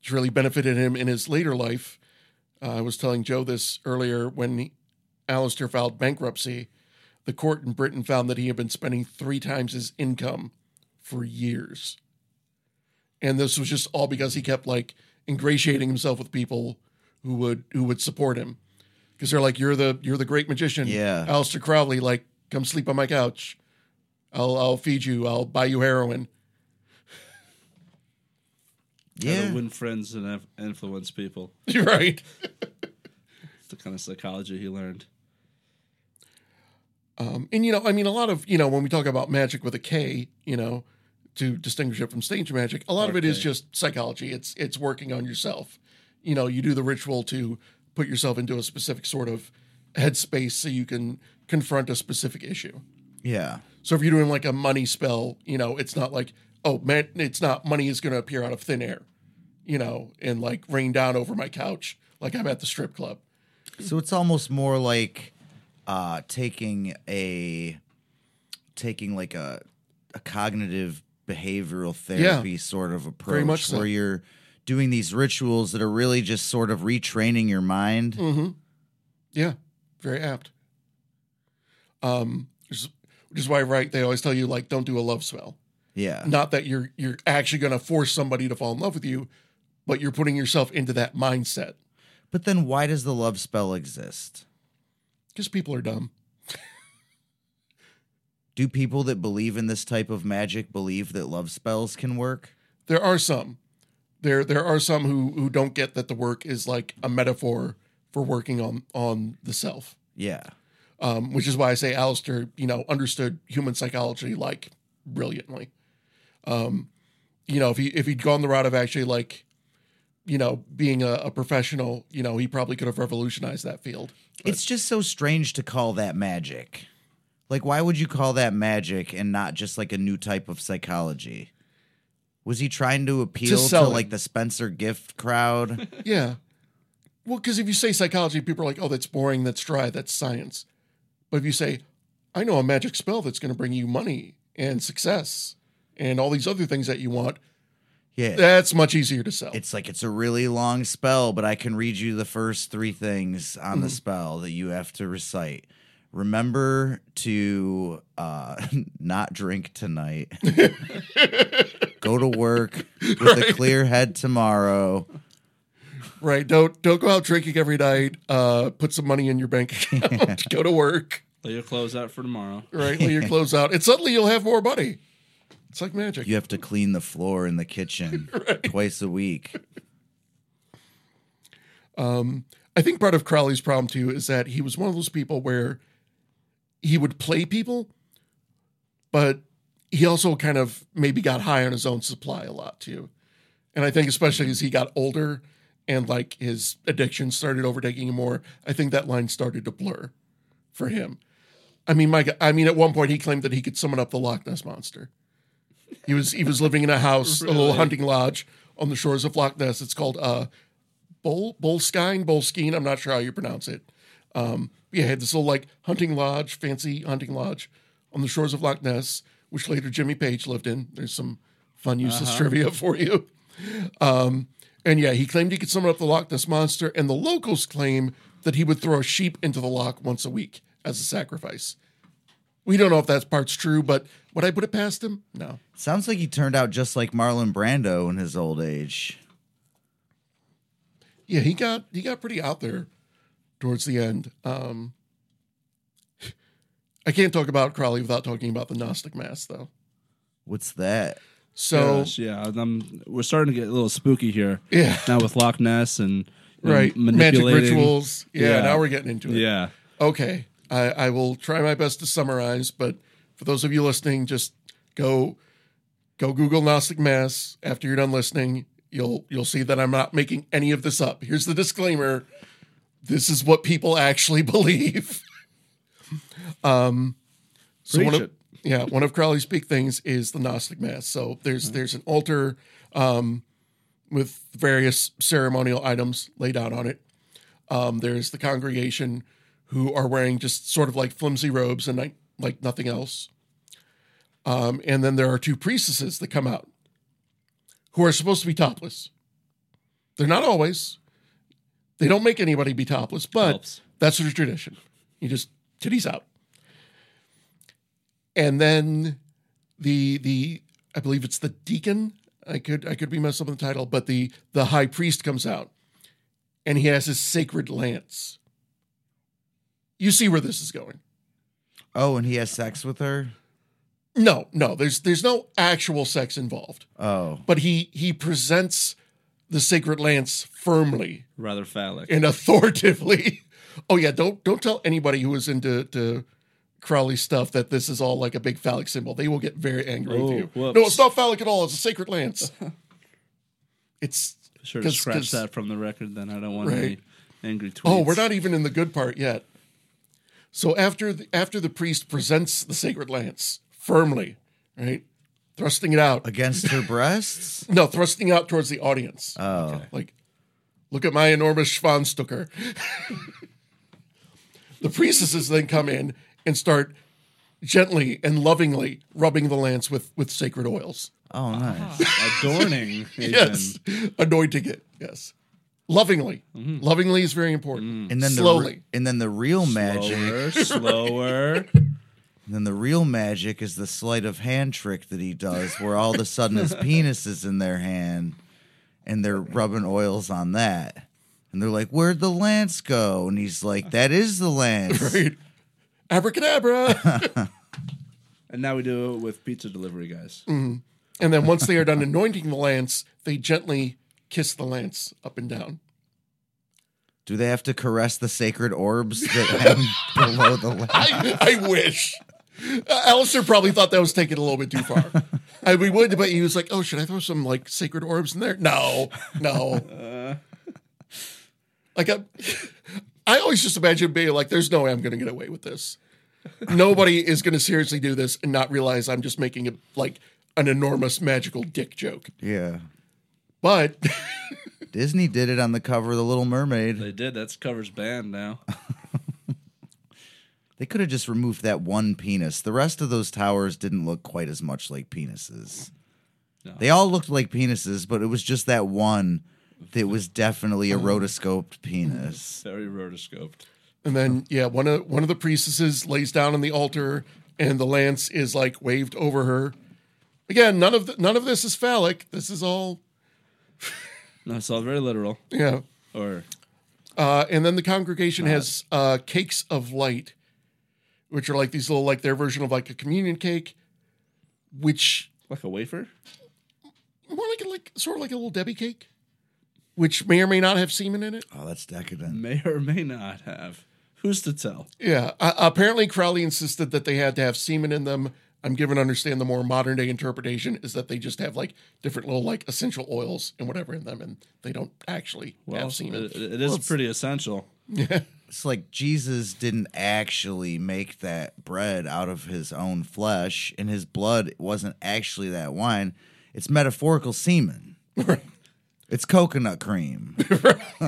it's really benefited him in his later life. Uh, I was telling Joe this earlier when he, Aleister filed bankruptcy. The court in Britain found that he had been spending three times his income for years and this was just all because he kept like ingratiating himself with people who would who would support him because they're like you're the you're the great magician Yeah. Aleister Crowley like come sleep on my couch. I'll I'll feed you. I'll buy you heroin. [LAUGHS] How yeah. to win friends and influence people. [LAUGHS] you're right. It's the kind of psychology he learned. um, and you know I mean a lot of you know when we talk about magic with a K you know to distinguish it from stage magic a lot of it is just psychology. It's it's working on yourself. You know you do the ritual to put yourself into a specific sort of headspace so you can confront a specific issue yeah So if you're doing like a money spell, you know, it's not like, oh man, it's not money is going to appear out of thin air, you know, and like rain down over my couch like I'm at the strip club. So it's almost more like uh, taking a taking like a a cognitive behavioral therapy sort of approach, so. where you're doing these rituals that are really just sort of retraining your mind. Mm-hmm. Yeah, very apt. Um, which is, which is why, right? They always tell you like, don't do a love spell. Yeah, Not that you're you're actually going to force somebody to fall in love with you, but you're putting yourself into that mindset but then why does the love spell exist? because people are dumb. Do people that believe in this type of magic believe that love spells can work? There are some. There there are some who who don't get that the work is like a metaphor for working on on the self. Yeah, Um, which is why I say Aleister, you know, understood human psychology like brilliantly. Um, you know, if he if he'd gone the route of actually like, you know, being a, a professional, you know, he probably could have revolutionized that field. it's just so strange to call that magic. Like, why would you call that magic and not just like a new type of psychology? Was he trying to appeal to, it. like the Spencer gift crowd? [LAUGHS] Yeah. Well, because if you say psychology, people are like, oh, that's boring, that's dry, that's science. But if you say, I know a magic spell that's going to bring you money and success and all these other things that you want, yeah. that's much easier to sell. It's like it's a really long spell, but I can read you the first three things on Mm-hmm. the spell that you have to recite. Remember to uh, [LAUGHS] not drink tonight. [LAUGHS] Go to work with a clear head tomorrow. Right. Don't don't go out drinking every night. Uh, put some money in your bank account. [LAUGHS] go to work. Lay your clothes out for tomorrow. Right. Lay your [LAUGHS] clothes out, and suddenly you'll have more money. It's like magic. You have to clean the floor in the kitchen [LAUGHS] twice a week. Um, I think part of Crowley's problem too is that he was one of those people where he would play people, but he also kind of maybe got high on his own supply a lot too. And I think especially as he got older and like his addiction started overtaking him more, I think that line started to blur for him. I mean, my I mean, at one point he claimed that he could summon up the Loch Ness monster. He was he was living in a house, a little hunting lodge on the shores of Loch Ness. It's called uh, Bol Bolskine, Bolskine. I'm not sure how you pronounce it. Um, yeah, he had this little like hunting lodge, fancy hunting lodge on the shores of Loch Ness, which later Jimmy Page lived in. There's some fun useless trivia for you. Um, and yeah, he claimed he could summon up the Loch Ness monster, and the locals claim that he would throw a sheep into the loch once a week as a sacrifice. We don't know if that part's true, but would I put it past him? No. Sounds like he turned out just like Marlon Brando in his old age. Yeah, he got he got pretty out there towards the end. Um, I can't talk about Crowley without talking about the Gnostic Mass, though. What's that? So Gosh, yeah, I'm, we're starting to get a little spooky here. Yeah. Now with Loch Ness and, and right, magic rituals. Yeah, Yeah. now we're getting into it. Yeah. Okay, I, I will try my best to summarize, but for those of you listening, just go go Google Gnostic Mass. After you're done listening, you'll you'll see that I'm not making any of this up. Here's the disclaimer: this is what people actually [LAUGHS] believe. um, so Preach one of it. Yeah, one of Crowley's big things is the Gnostic Mass. So there's there's an altar um, with various ceremonial items laid out on it. Um, there's the congregation who are wearing just sort of like flimsy robes and like, like nothing else. Um, and then there are two priestesses that come out who are supposed to be topless. They're not always. They don't make anybody be topless, but Helps. that's their tradition. You just titties out. And then the the I believe it's the deacon. I could I could be messed up with the title, but the the high priest comes out and he has his sacred lance. You see where this is going. Oh, and he has sex with her? No, no, there's there's no actual sex involved. Oh. But he he presents the sacred lance firmly Rather phallic. and authoritatively. [LAUGHS] Oh yeah, don't don't tell anybody who is into to Crowley stuff that this is all like a big phallic symbol. They will get very angry Oh, with you. whoops. No, it's not phallic at all. It's a sacred lance. [LAUGHS] it's sure to 'cause- scratch 'cause- that from the record. Then I don't want Right. any angry tweets. Oh, we're not even in the good part yet. So after the, after the priest presents the sacred lance firmly, right, thrusting it out. Against her [LAUGHS] breasts? No, thrusting out towards the audience. Oh. Like, look at my enormous Schwanstucker. [LAUGHS] the priestesses then come in and start gently and lovingly rubbing the lance with with sacred oils. Oh, ah. nice. adorning. even. Yes, anointing it. Yes, lovingly. Mm-hmm. Lovingly is very important. Mm. And then slowly. the re- and then the real magic, Slower, slower. and [LAUGHS] then the real magic is the sleight of hand trick that he does, where all of a sudden his [LAUGHS] penis is in their hand, and they're rubbing oils on that, and they're like, "Where'd the lance go?" And he's like, "That is the lance." [LAUGHS] Right. Abracadabra. [LAUGHS] and now we do it with pizza delivery guys. and then once they are done [LAUGHS] anointing the lance, they gently kiss the lance up and down. Do they have to caress the sacred orbs that hang [LAUGHS] below the lance? I, I wish. Uh, Aleister probably thought that was taken a little bit too far. I we would, but he was like, "Oh, should I throw some like sacred orbs in there?" No, no. Like I, I always just imagine being like, "There's no way I'm going to get away with this. Nobody is going to seriously do this and not realize I'm just making it like an enormous magical dick joke." Yeah. But [LAUGHS] Disney did it on the cover of The Little Mermaid. They did. That's covers banned now. [LAUGHS] They could have just removed that one penis. The rest of those towers didn't look quite as much like penises. No. They all looked like penises, but it was just that one that was definitely a rotoscoped penis. [LAUGHS] Very rotoscoped. And then yeah, one of one of the priestesses lays down on the altar, and the lance is like waved over her. Again, none of the, none of this is phallic. This is all No, it's all very literal. yeah. or Uh, and then the congregation has uh, cakes of light, which are like these little, like their version of like a communion cake, which like a wafer? more like a, like sort of like a little Debbie cake, which may or may not have semen in it. Oh, that's decadent. May or may not have. Who's to tell? Yeah. Uh, apparently, Crowley insisted that they had to have semen in them. I'm given to understand the more modern day interpretation is that they just have like different little like essential oils and whatever in them, and they don't actually Well, have semen. it, it is pretty essential. Yeah. It's like Jesus didn't actually make that bread out of his own flesh, and his blood wasn't actually that wine. It's metaphorical semen. [LAUGHS] It's coconut cream. [LAUGHS] [LAUGHS]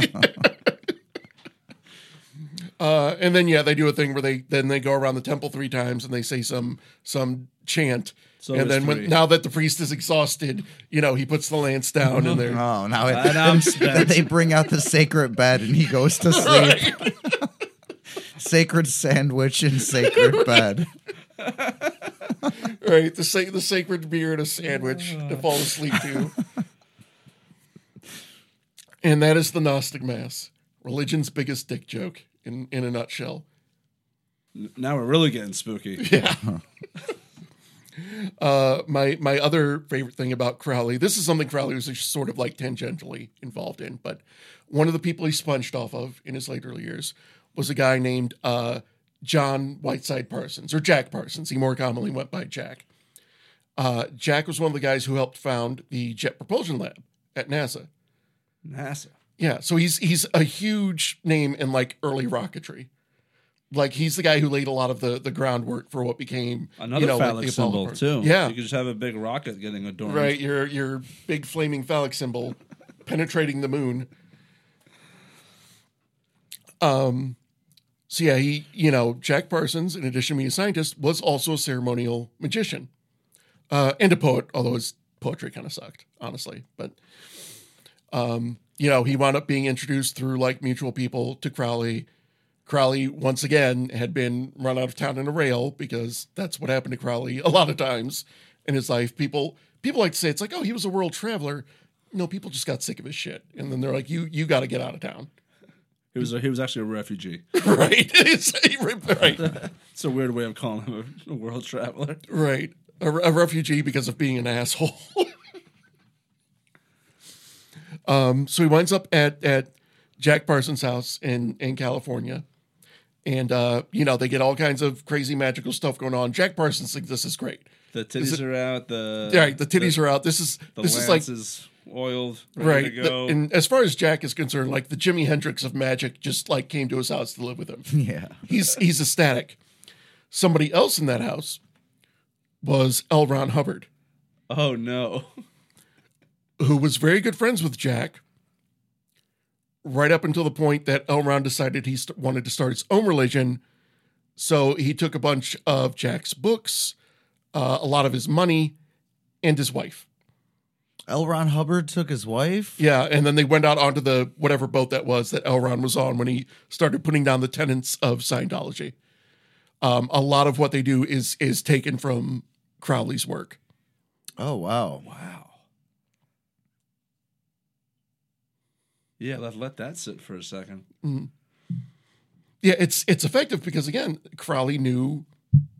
Uh, and then yeah, they do a thing where they then they go around the temple three times and they say some some chant. So and then when now that the priest is exhausted, you know, he puts the lance down and they're [LAUGHS] Oh, now And it, I'm then they bring out the sacred bed and he goes to sleep. sacred sandwich and sacred bed. right the sa- the sacred beer and a sandwich to fall asleep to. And that is the Gnostic Mass, religion's biggest dick joke in in a nutshell. Now we're really getting spooky. [LAUGHS] Yeah. uh, my my other favorite thing about Crowley, this is something Crowley was sort of like tangentially involved in, but one of the people he sponged off of in his later years was a guy named uh, John Whiteside Parsons or Jack Parsons. He more commonly went by Jack. Uh, Jack was one of the guys who helped found the Jet Propulsion Lab at NASA. NASA. Yeah, so he's he's a huge name in like early rocketry. Like he's the guy who laid a lot of the the groundwork for what became Another you know, like phallic the symbol program. too. Yeah, you could just have a big rocket getting adorned. right. Your your big flaming phallic symbol [LAUGHS] penetrating the moon. Um, so yeah, he you know Jack Parsons, in addition to being a scientist, was also a ceremonial magician, uh, and a poet. Although his poetry kind of sucked, honestly. But um, you know, he wound up being introduced through like mutual people to Crowley. Crowley once again had been run out of town in a rail because that's what happened to Crowley a lot of times in his life. People people like to say it's like, oh, he was a world traveler. No, people just got sick of his shit, and then they're like, you you got to get out of town, He was a, he was actually a refugee. [LAUGHS] right? [LAUGHS] It's- right, [LAUGHS] It's a weird way of calling him a, a world traveler. right. A, a refugee because of being an asshole. Um, so he winds up at at Jack Parsons' house in in California. And uh, you know, they get all kinds of crazy magical stuff going on. Jack Parsons thinks this is great. The titties are out. The right, the titties are out. This is The this is like is oiled, right. to the- and as far as Jack is concerned, like the Jimi Hendrix of magic just like came to his house to live with him. [LAUGHS] Yeah. He's he's ecstatic. Somebody else in that house was L. Ron Hubbard, oh no! Who was very good friends with Jack. Right up until the point that L. Ron decided he st- wanted to start his own religion, so he took a bunch of Jack's books, uh, a lot of his money, and his wife. L. Ron Hubbard took his wife. Yeah, and then they went out onto the whatever boat that was that L. Ron was on when he started putting down the tenets of Scientology. Um, a lot of what they do is is taken from Crowley's work. Oh wow. Wow. Yeah, let let that sit for a second. Yeah, it's it's effective because again, Crowley knew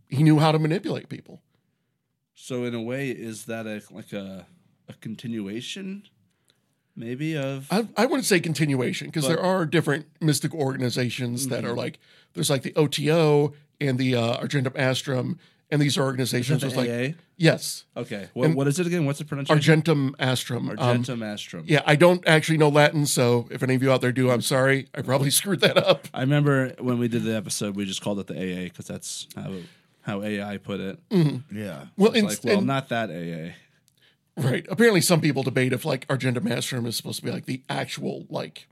he knew how to manipulate people. So in a way, is that a like a a continuation, maybe of I, I wouldn't say continuation because there are different mystic organizations that are like there's like the OTO and the uh, Argentum Astrum, and these organizations the with like AA? yes, Okay, what, what is it again? What's the pronunciation? Argentum Astrum. Um, Argentum Astrum. Yeah, I don't actually know Latin, so if any of you out there do, I'm sorry. I probably [LAUGHS] screwed that up. I remember when we did the episode, we just called it the AA because that's how how AI put it. Yeah. Well, It's and, like, well, and- not that AA. right. Apparently, some people debate if like Argentum Astrum is supposed to be like the actual like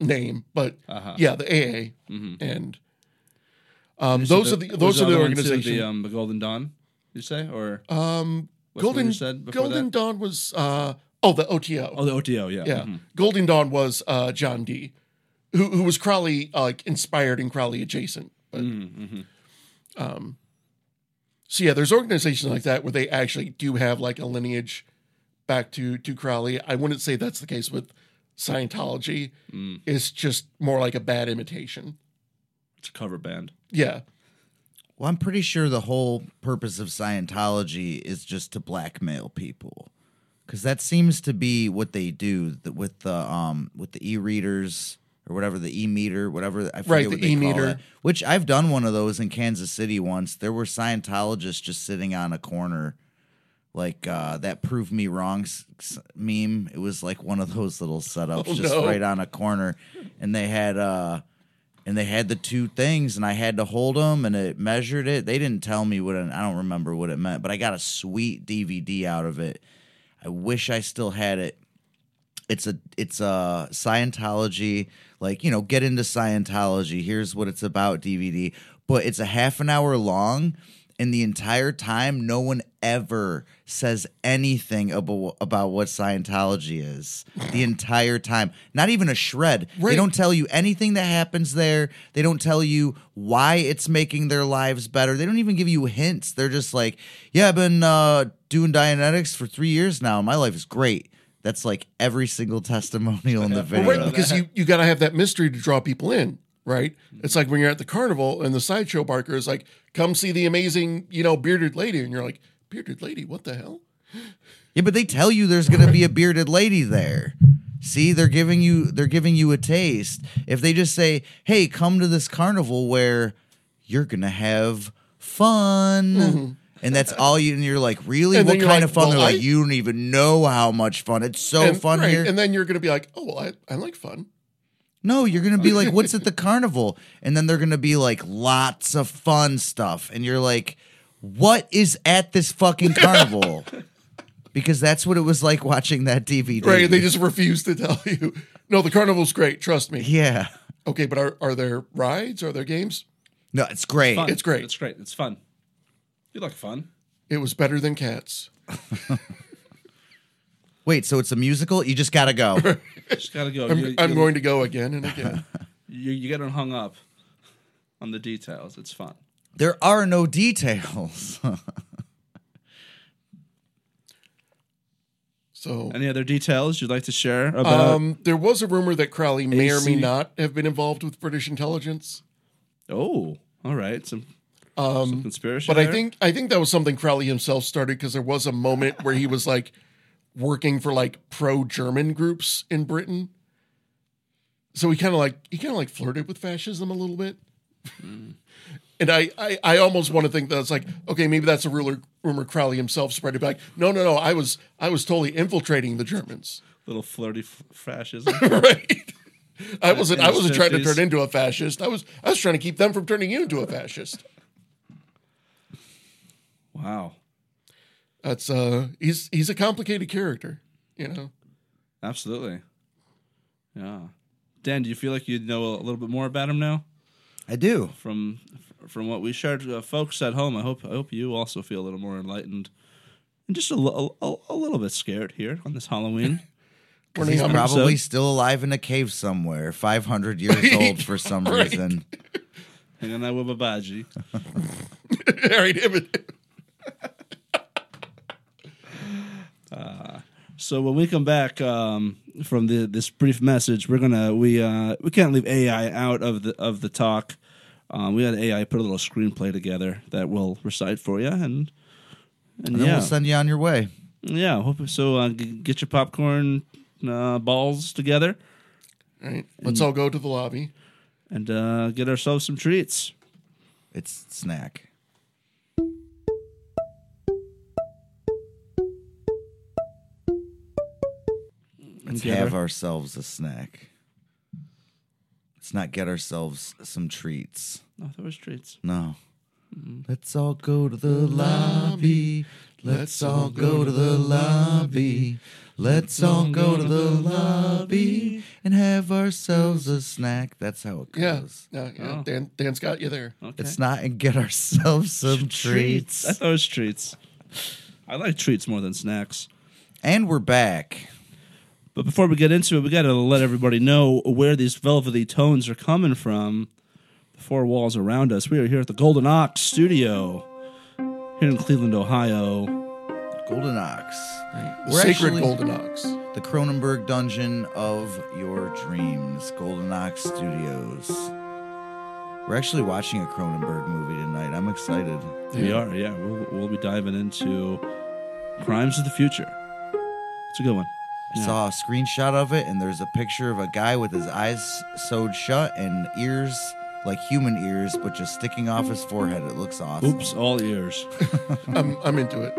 name, but Uh-huh. yeah, the AA and um, those the- are the those are the other one organizations. The um, the Golden Dawn. You say or um, the Golden said Golden that? Dawn was uh oh the OTO. Oh, the OTO. Yeah. Yeah, mhm. Golden Dawn was uh, John Dee, who who was Crowley uh, like inspired and Crowley adjacent. But Mm-hmm. um, so yeah, there's organizations like that where they actually do have like a lineage back to to Crowley. I wouldn't say that's the case with Scientology It's just more like a bad imitation. It's a cover band. Yeah. Well, I'm pretty sure the whole purpose of Scientology is just to blackmail people, because that seems to be what they do th- with the um with the e-readers or whatever the e-meter, whatever I forget Right, what the they e-meter. it. Which I've done one of those in Kansas City once. There were Scientologists just sitting on a corner, like uh, that "prove me wrong" s- s- meme. It was like one of those little setups, Oh, just no. right on a corner, and they had. uh and they had the two things and I had to hold them and it measured it. They didn't tell me what it, I don't remember what it meant, but I got a sweet DVD out of it. I wish I still had it. It's a it's a Scientology like, you know, get into Scientology. Here's what it's about DVD, but it's a half an hour long and the entire time no one ever says anything about about what Scientology is. The entire time. Not even a shred. They don't tell you anything that happens there. They don't tell you why it's making their lives better. They don't even give you hints. They're just like, "Yeah, I've been uh, doing Dianetics for three years now. My life is great." That's like every single testimonial in the Well, video. right, because you, you got to have that mystery to draw people in, right? It's like when you're at the carnival and the sideshow barker is like, come see the amazing, you know, bearded lady. And you're like, bearded lady, what the hell? Yeah, but they tell you there's going to be a bearded lady there. See, they're giving you they're giving you a taste. If they just say, "Hey, come to this carnival where you're going to have fun." And that's all you and you're like, "Really? Mm-hmm. And what kind like, of fun?" well, they're like, "You don't even know how much fun. It's so and, fun right, here." And then you're going to be like, oh, well, I, I like fun. No, you're gonna be like, "What's at the [LAUGHS] carnival?" And then they're gonna be like, "Lots of fun stuff," and you're like, "What is at this fucking carnival?" [LAUGHS] because that's what it was like watching that DVD. Right. They just refuse to tell you. No, the carnival's great. Trust me. yeah, Okay, but are, are there rides? Are there games? no, it's great. Fun. It's great. It's great. It's fun. You like fun? It was better than cats. [LAUGHS] Wait, so it's a musical? You just gotta go. [LAUGHS] Just gotta go. I'm, you, I'm you, going to go again and again. [LAUGHS] You, you get hung up on the details. It's fun. there are no details. [LAUGHS] So Any other details you'd like to share about? um, there was a rumor that Crowley may or may AC? not have been involved with British intelligence. oh, all right. Some, some conspiracy. Um, But I there? think I think that was something Crowley himself started because there was a moment where he was like working for like pro German groups in Britain. So he kind of like he kind of like flirted with fascism a little bit. Mm. [LAUGHS] And I, I, I almost want to think that it's like, okay, maybe that's a rumor, rumor Crowley himself spread it back. No, no, no. I was I was totally infiltrating the Germans. little flirty f- fascism. [LAUGHS] right. I wasn't I wasn't trying to turn into a fascist. I was I was trying to keep them from turning you into a fascist. wow. That's uh he's he's a complicated character, you know. Absolutely. Yeah. Dan, do you feel like you know a little bit more about him now I do. from from what we shared? Uh, folks at home, I hope I hope you also feel a little more enlightened and just a, li- a, a little bit scared here on this Halloween. [LAUGHS] Learning He's how prob- much- probably episode. still alive in a cave somewhere, 500 years [LAUGHS] old for some [LAUGHS] Right. reason. Hanging out with Babaji. Right, him and- So when we come back um, from the this brief message, we're gonna we uh, we can't leave AI out of the of the talk. Um, we had AI put a little screenplay together that we'll recite for you, and and, And then yeah, we'll send you on your way. yeah. Hope so. Uh, g- get your popcorn uh, balls together right. Let's all go to the lobby. and uh, get ourselves some treats. It's snack. Let's have ourselves a snack. Let's not get ourselves some treats. Oh, no, there was treats. No. Let's all go to the lobby. Let's all go to the lobby. Let's all go to the lobby and have ourselves a snack. That's how it goes. Yeah, yeah. Oh. Dan Dan's got you there. Okay. It's not and get ourselves [LAUGHS] some treats. I thought it was treats. I like treats more than snacks. And we're back. But before we get into it, we got to let everybody know where these velvety tones are coming from. The four walls around us. We are here at the Golden Ox Studio here in Cleveland, Ohio. Golden Ox. The We're sacred actually- golden ox. The Cronenberg dungeon of your dreams. Golden Ox Studios. We're actually watching a Cronenberg movie tonight. I'm excited. We are, yeah. We'll, we'll be diving into Crimes of the Future. It's a good one. I Yeah. saw a screenshot of it, and there's a picture of a guy with his eyes sewed shut and ears like human ears, but just sticking off his forehead. It looks awesome. Oops, all ears. [LAUGHS] I'm I'm into it.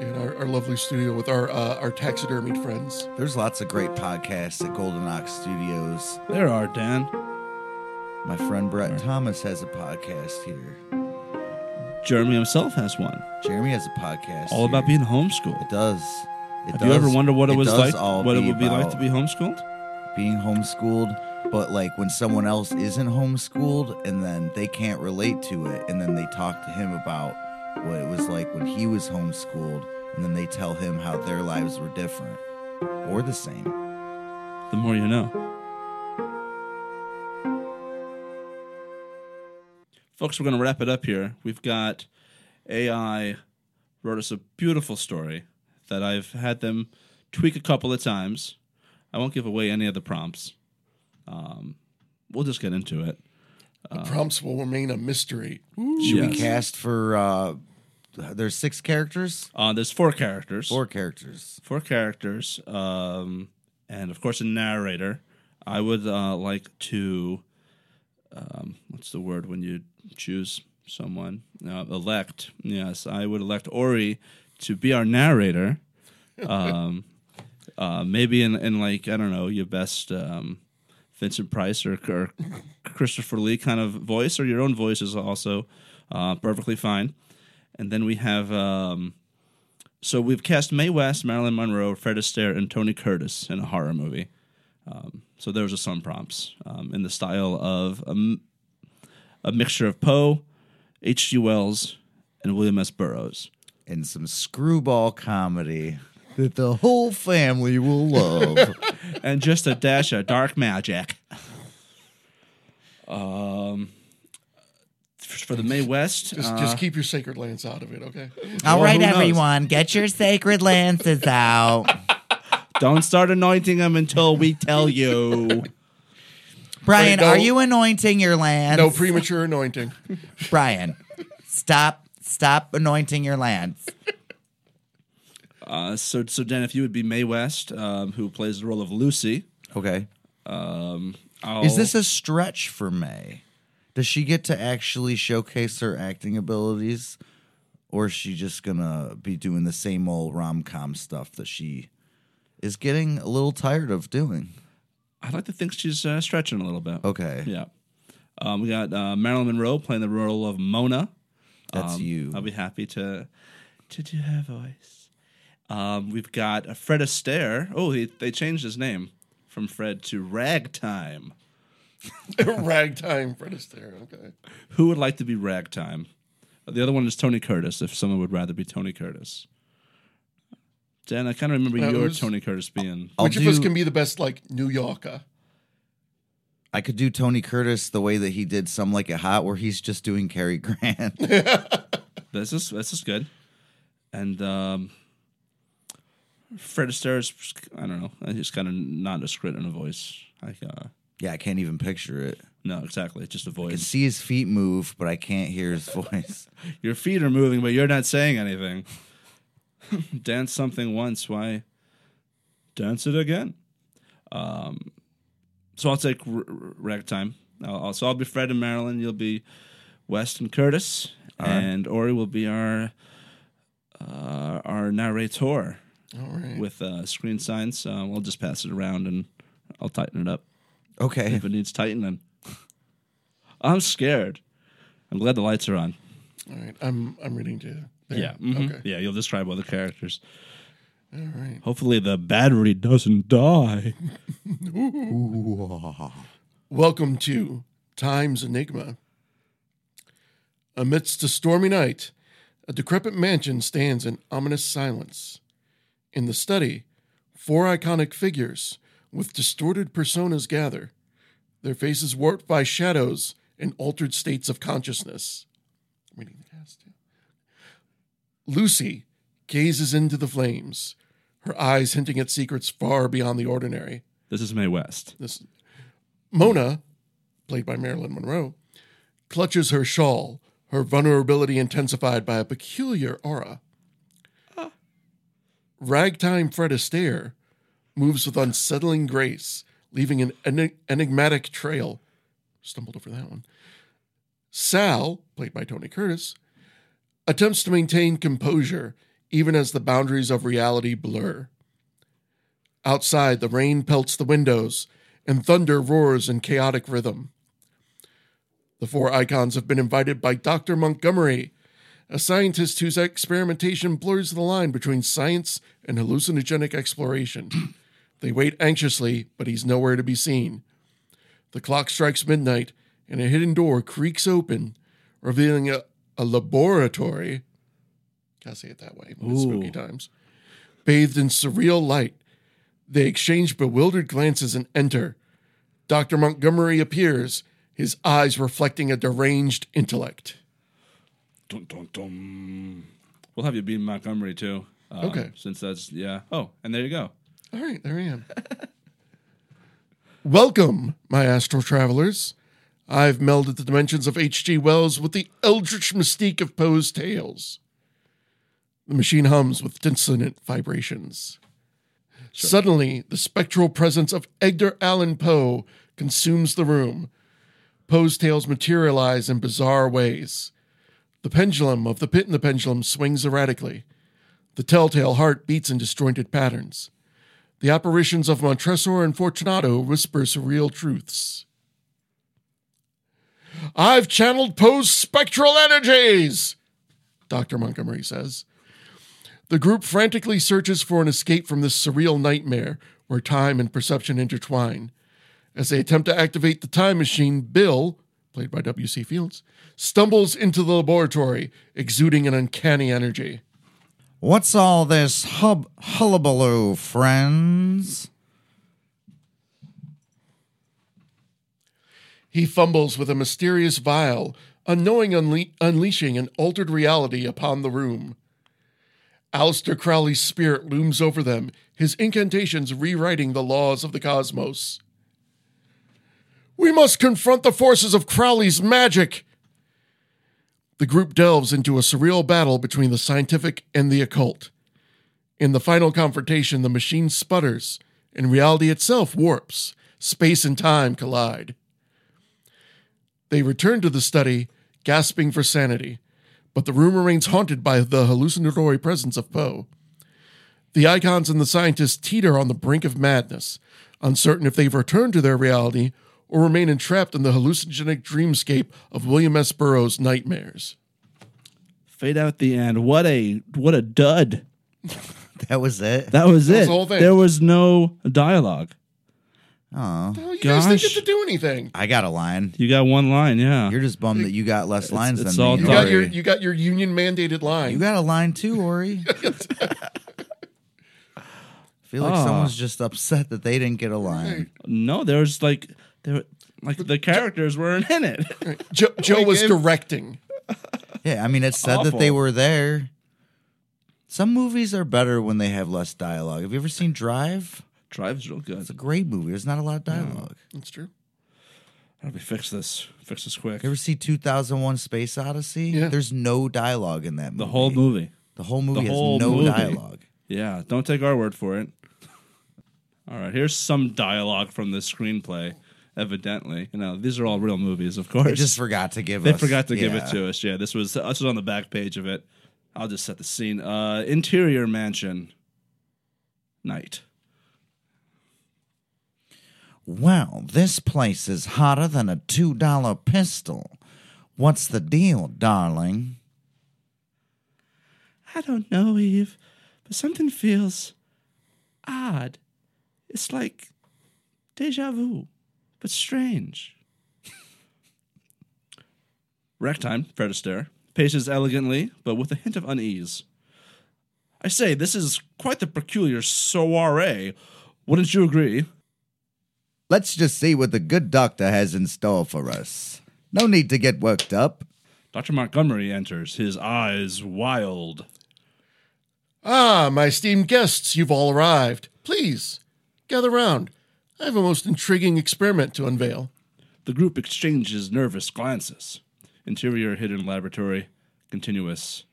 In our, our lovely studio with our uh, our taxidermied friends. There's lots of great podcasts at Golden Ox Studios. there are, Dan. My friend Brett Thomas has a podcast here. Jeremy himself has one. Jeremy has a podcast. All about being homeschooled. It does. It Have does. you ever wondered what it, was like, what it would be like to be homeschooled? being homeschooled? But like when someone else isn't homeschooled, and then they can't relate to it, and then they talk to him about what it was like when he was homeschooled, and then they tell him how their lives were different or the same. The more you know. Folks, we're going to wrap it up here. We've got AI wrote us a beautiful story that I've had them tweak a couple of times. I won't give away any of the prompts. Um, we'll just get into it. The prompts will remain a mystery. Should we cast for? uh There's six characters, Uh, there's four characters. four characters. four characters, um, and of course a narrator. I would uh, like to, um, what's the word when you choose someone? Uh, elect. Yes, I would elect Orie to be our narrator. Um, [LAUGHS] uh, maybe in, in like I don't know your best um, Vincent Price or, or Christopher Lee kind of voice, or your own voice is also uh, perfectly fine. And then we have. Um, so we've cast Mae West, Marilyn Monroe, Fred Astaire, and Tony Curtis in a horror movie. Um, so those are some prompts um, in the style of a mixture of Poe, H.G. Wells, and William S. Burroughs. and some screwball comedy that the whole family will love. [LAUGHS] and just a dash of dark magic. Um, for the Mae West, Just uh, just keep your sacred lance out of it, okay? All Well, right, everyone, get your sacred lances out. [LAUGHS] don't start anointing them until we tell you. [LAUGHS] Brian, Wait, no. are you anointing your land? No premature anointing. [LAUGHS] Brian, stop, stop anointing your lance. Uh, so, so Dan, if you would be Mae West, um, who plays the role of Lucy, Okay. um, I'll, Is this a stretch for Mae? Does she get to actually showcase her acting abilities? Or is she just gonna be doing the same old rom com stuff that she is getting a little tired of doing? I'd like to think she's uh, stretching a little bit. Okay. Yeah. Um, we got uh, Marilyn Monroe playing the role of Mona. That's Um, you. I'll be happy to to do her voice. Um, we've got uh, Fred Astaire. Oh, he, they changed his name from Fred to Ragtime. [LAUGHS] Ragtime Fred Astaire, okay. Who would like to be Ragtime? The other one is Tony Curtis. If someone would rather be Tony Curtis. Dan, I kind of remember your who's- Tony Curtis being. I'll Which of us can be the best like New Yorker? I could do Tony Curtis the way that he did Some Like It Hot, where he's just doing Cary Grant. This is this is good. And um, Fred Astaire's, I don't know, he's kind of nondescript in a voice. Like, uh, yeah, I can't even picture it. no, exactly, It's just a I can voice. see his feet move, but I can't hear his [LAUGHS] voice. Your feet are moving, but you're not saying anything. [LAUGHS] dance something once, why dance it again? Um, so I'll take r- r- ragtime. I'll, I'll, so I'll be Fred and Marilyn. You'll be West and Curtis, and Orie will be our uh, our narrator. All right. with uh, screen signs. Uh, we'll just pass it around and I'll tighten it up Okay. if it needs tightening. I'm scared. I'm glad the lights are on. All right. I'm I'm reading to there. mhm. Okay. Yeah, you'll describe all the characters. All right. Hopefully the battery doesn't die. [LAUGHS] Welcome to Time's Enigma. Amidst a stormy night, a decrepit mansion stands in ominous silence. In the study, four iconic figures with distorted personas gather, their faces warped by shadows and altered states of consciousness. I'm reading the cast too. Lucy gazes into the flames, her eyes hinting at secrets far beyond the ordinary. This is Mae West. This Mona, played by Marilyn Monroe, clutches her shawl, her vulnerability intensified by a peculiar aura. Ah. Ragtime Fred Astaire moves with unsettling grace, leaving an enig- enigmatic trail. Stumbled over that one. Sal, played by Tony Curtis, attempts to maintain composure even as the boundaries of reality blur. Outside, the rain pelts the windows, and thunder roars in chaotic rhythm. The four icons have been invited by Dr. Montgomery, a scientist whose experimentation blurs the line between science and hallucinogenic exploration. [CLEARS THROAT] they wait anxiously, but he's nowhere to be seen. The clock strikes midnight, and a hidden door creaks open, revealing a, a laboratory. Gotta say it that way. Spooky times. Bathed in surreal light, they exchange bewildered glances and enter. Dr. Montgomery appears, his eyes reflecting a deranged intellect. Dun, dun, dun. We'll have you be Montgomery too. um, Okay. Since that's yeah. Oh, and there you go. All right, there I am. [LAUGHS] Welcome, my astral travelers. I've melded the dimensions of H.G. Wells with the eldritch mystique of Poe's tales. The machine hums with dissonant vibrations. Suddenly, the spectral presence of Edgar Allan Poe consumes the room. Poe's tales materialize in bizarre ways. The pendulum of the pit in the pendulum swings erratically. The telltale heart beats in disjointed patterns. The apparitions of Montresor and Fortunato whisper surreal truths. I've channeled Poe's spectral energies, Dr. Montgomery says. The group frantically searches for an escape from this surreal nightmare where time and perception intertwine. As they attempt to activate the time machine, Bill, played by W.C. Fields, stumbles into the laboratory, exuding an uncanny energy. What's all this hub hullabaloo, friends? He fumbles with a mysterious vial, unknowing unle- unleashing an altered reality upon the room. Aleister Crowley's spirit looms over them, his incantations rewriting the laws of the cosmos. We must confront the forces of Crowley's magic. The group delves into a surreal battle between the scientific and the occult. In the final confrontation, the machine sputters, and reality itself warps. Space and time collide. They return to the study, gasping for sanity, but the room remains haunted by the hallucinatory presence of Poe. The icons and the scientists teeter on the brink of madness, uncertain if they've returned to their reality or remain entrapped in the hallucinogenic dreamscape of William S. Burroughs' nightmares. Fade out the end. What a what a dud. [LAUGHS] That was it. That was That was it. the whole thing. There was no dialogue. Aw. Oh, you guys didn't get to do anything. I got a line. You got one line, yeah. You're just bummed that you got less lines it's than all me. You got your you got your union mandated line. You got a line too, Orie. [LAUGHS] I feel like Ah. someone's just upset that they didn't get a line. no, there's like there like the characters weren't in it. [LAUGHS] Joe, Joe We was gave- directing. Yeah, I mean, it said that they were there. Some movies are better when they have less dialogue. Have you ever seen Drive? Drive's real good. It's a great movie. There's not a lot of dialogue. That's true. How do we fix this? Fix this quick. You ever see 2001 Space Odyssey? Yeah. There's no dialogue in that movie. The whole movie. The whole movie has whole no movie. dialogue. Yeah, don't take our word for it. All right, here's some dialogue from the screenplay. Evidently, you know these are all real movies, of course. They just forgot to give They us. forgot to give it yeah. to us. Yeah, this was this was on the back page of it. I'll just set the scene. Uh, interior mansion. Night. Well, this place is hotter than a $2 pistol. What's the deal, darling? I don't know, Eve, but something feels odd. It's like deja vu, but strange. [LAUGHS] Ragtime, Fred Astaire, paces elegantly, but with a hint of unease. I say, this is quite the peculiar soiree. Wouldn't you agree? Let's just see what the good doctor has in store for us. No need to get worked up. Dr. Montgomery enters, his eyes wild. Ah, my esteemed guests, you've all arrived. Please, gather round. I have a most intriguing experiment to unveil. The group exchanges nervous glances. Interior hidden laboratory, continuous.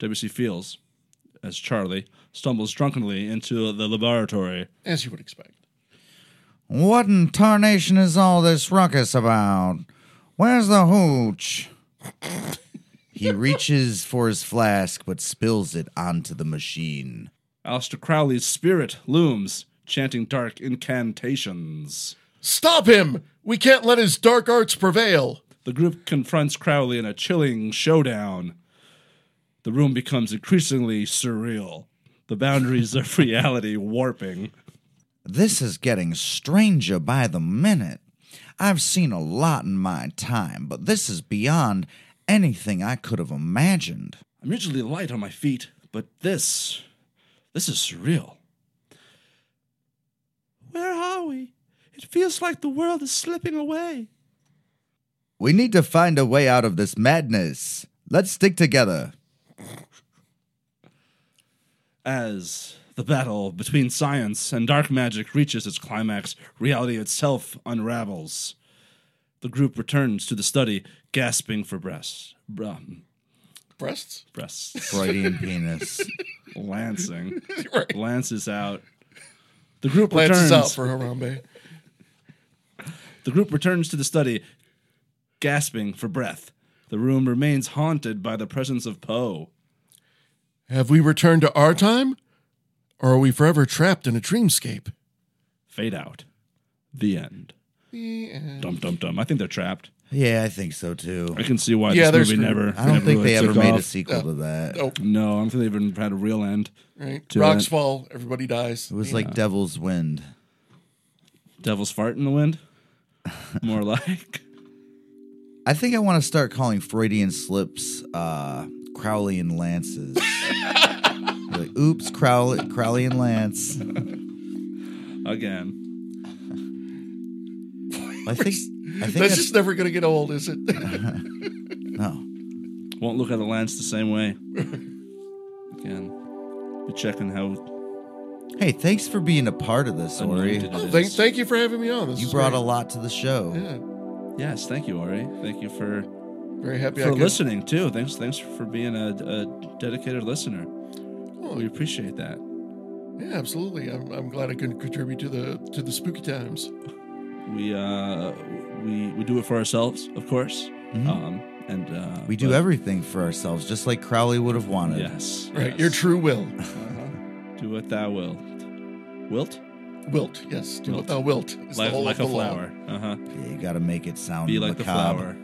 W.C. Fields as Charlie stumbles drunkenly into the laboratory. As you would expect. What in tarnation is all this ruckus about? Where's the hooch? he reaches for his flask but spills it onto the machine. Aleister Crowley's spirit looms, chanting dark incantations. Stop him! We can't let his dark arts prevail. The group confronts Crowley in a chilling showdown. The room becomes increasingly surreal, the boundaries of [LAUGHS] reality warping. This is getting stranger by the minute. I've seen a lot in my time, but this is beyond anything I could have imagined. I'm usually light on my feet, but this. this is surreal. Where are we? It feels like the world is slipping away. We need to find a way out of this madness. Let's stick together. As the battle between science and dark magic reaches its climax, reality itself unravels. The group returns to the study, gasping for breaths. Um, Breasts? breasts. [LAUGHS] Freudian penis. Lancing. [LAUGHS] right. Lances out. The group Lances returns. out for Harambe. The group returns to the study, gasping for breath. The room remains haunted by the presence of Poe. Have we returned to our time? Or are we forever trapped in a dreamscape? Fade out. The end. The end. Dum dum dum. I think they're trapped. Yeah, I think so too. I can see why Yeah, this they're movie never. I don't never think really they ever took made a off. sequel to that. Oh, No, I don't think they even had a real end. right. To Rocks it. fall, everybody dies. It was like Devil's Wind. Devil's fart in the wind. More [LAUGHS] like. I think I want to start calling Freudian slips uh, Crowley and Lances. [LAUGHS] like, oops, Crowley, Crowley and Lance. [LAUGHS] Again. I think. I think That's that's, just never going to get old, is it? [LAUGHS] no. Won't look at the lance the same way. Again. Be checking how Hey, thanks for being a part of this, Orie. oh, thank, thank you for having me on. This You brought great. a lot to the show. Yeah, Yes, thank you, Orie. Thank you for very happy for could. listening too. Thanks, thanks for being a, a dedicated listener. Oh, We appreciate that. yeah, absolutely. I'm, I'm glad I could contribute to the to the spooky times. We uh, we we do it for ourselves, of course. Um, and uh, Mm-hmm. We do but- everything for ourselves, just like Crowley would have wanted. Yes, Right, yes. your true will. Uh-huh. [LAUGHS] Do what thou wilt. Wilt Wilt, yes. Do Wilt. what thou wilt. Is the like, whole like of a the flower. Uh huh. Yeah, you got to make it sound Be like the flower.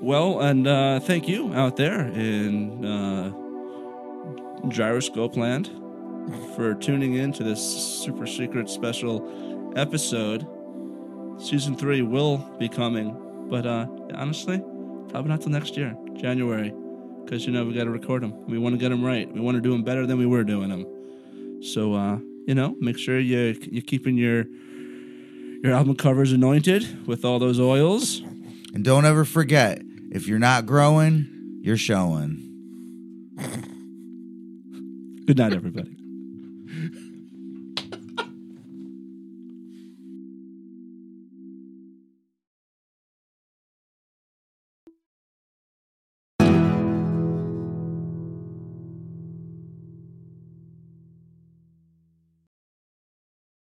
Well, and uh, thank you out there in uh, Gyroscope Land for tuning in to this super secret special episode. Season three will be coming, but uh, honestly, probably not till next year, January, because you know we got to record them. We want to get them right. We want to do them better than we were doing them. So uh, you know, make sure you you're keeping your your album covers anointed with all those oils. And don't ever forget, if you're not growing, you're showing. Good night, everybody.